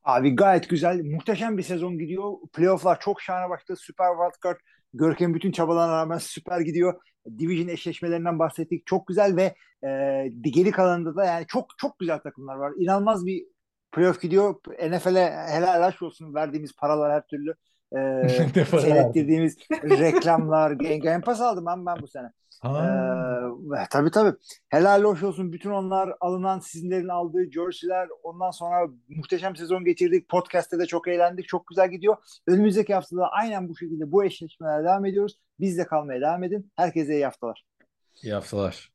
E: Abi gayet güzel. Muhteşem bir sezon gidiyor. Playoff'lar çok şahane başladı. Süper Wildcard. Görkem bütün çabalarına rağmen süper gidiyor. Division eşleşmelerinden bahsettik. Çok güzel ve e, geri kalanında da yani çok çok güzel takımlar var. İnanılmaz bir playoff gidiyor. NFL'e helal hoş olsun verdiğimiz paralar her türlü. E,
D: para
E: seyrettirdiğimiz reklamlar. Game, Pass aldım ben, ben bu sene.
D: Ha.
E: Ee, tabii tabii. Helal hoş olsun bütün onlar alınan sizinlerin aldığı jerseyler. Ondan sonra muhteşem sezon geçirdik. Podcast'te de çok eğlendik. Çok güzel gidiyor. Önümüzdeki haftada aynen bu şekilde bu eşleşmeler devam ediyoruz. Bizde kalmaya devam edin. Herkese iyi haftalar.
D: İyi haftalar.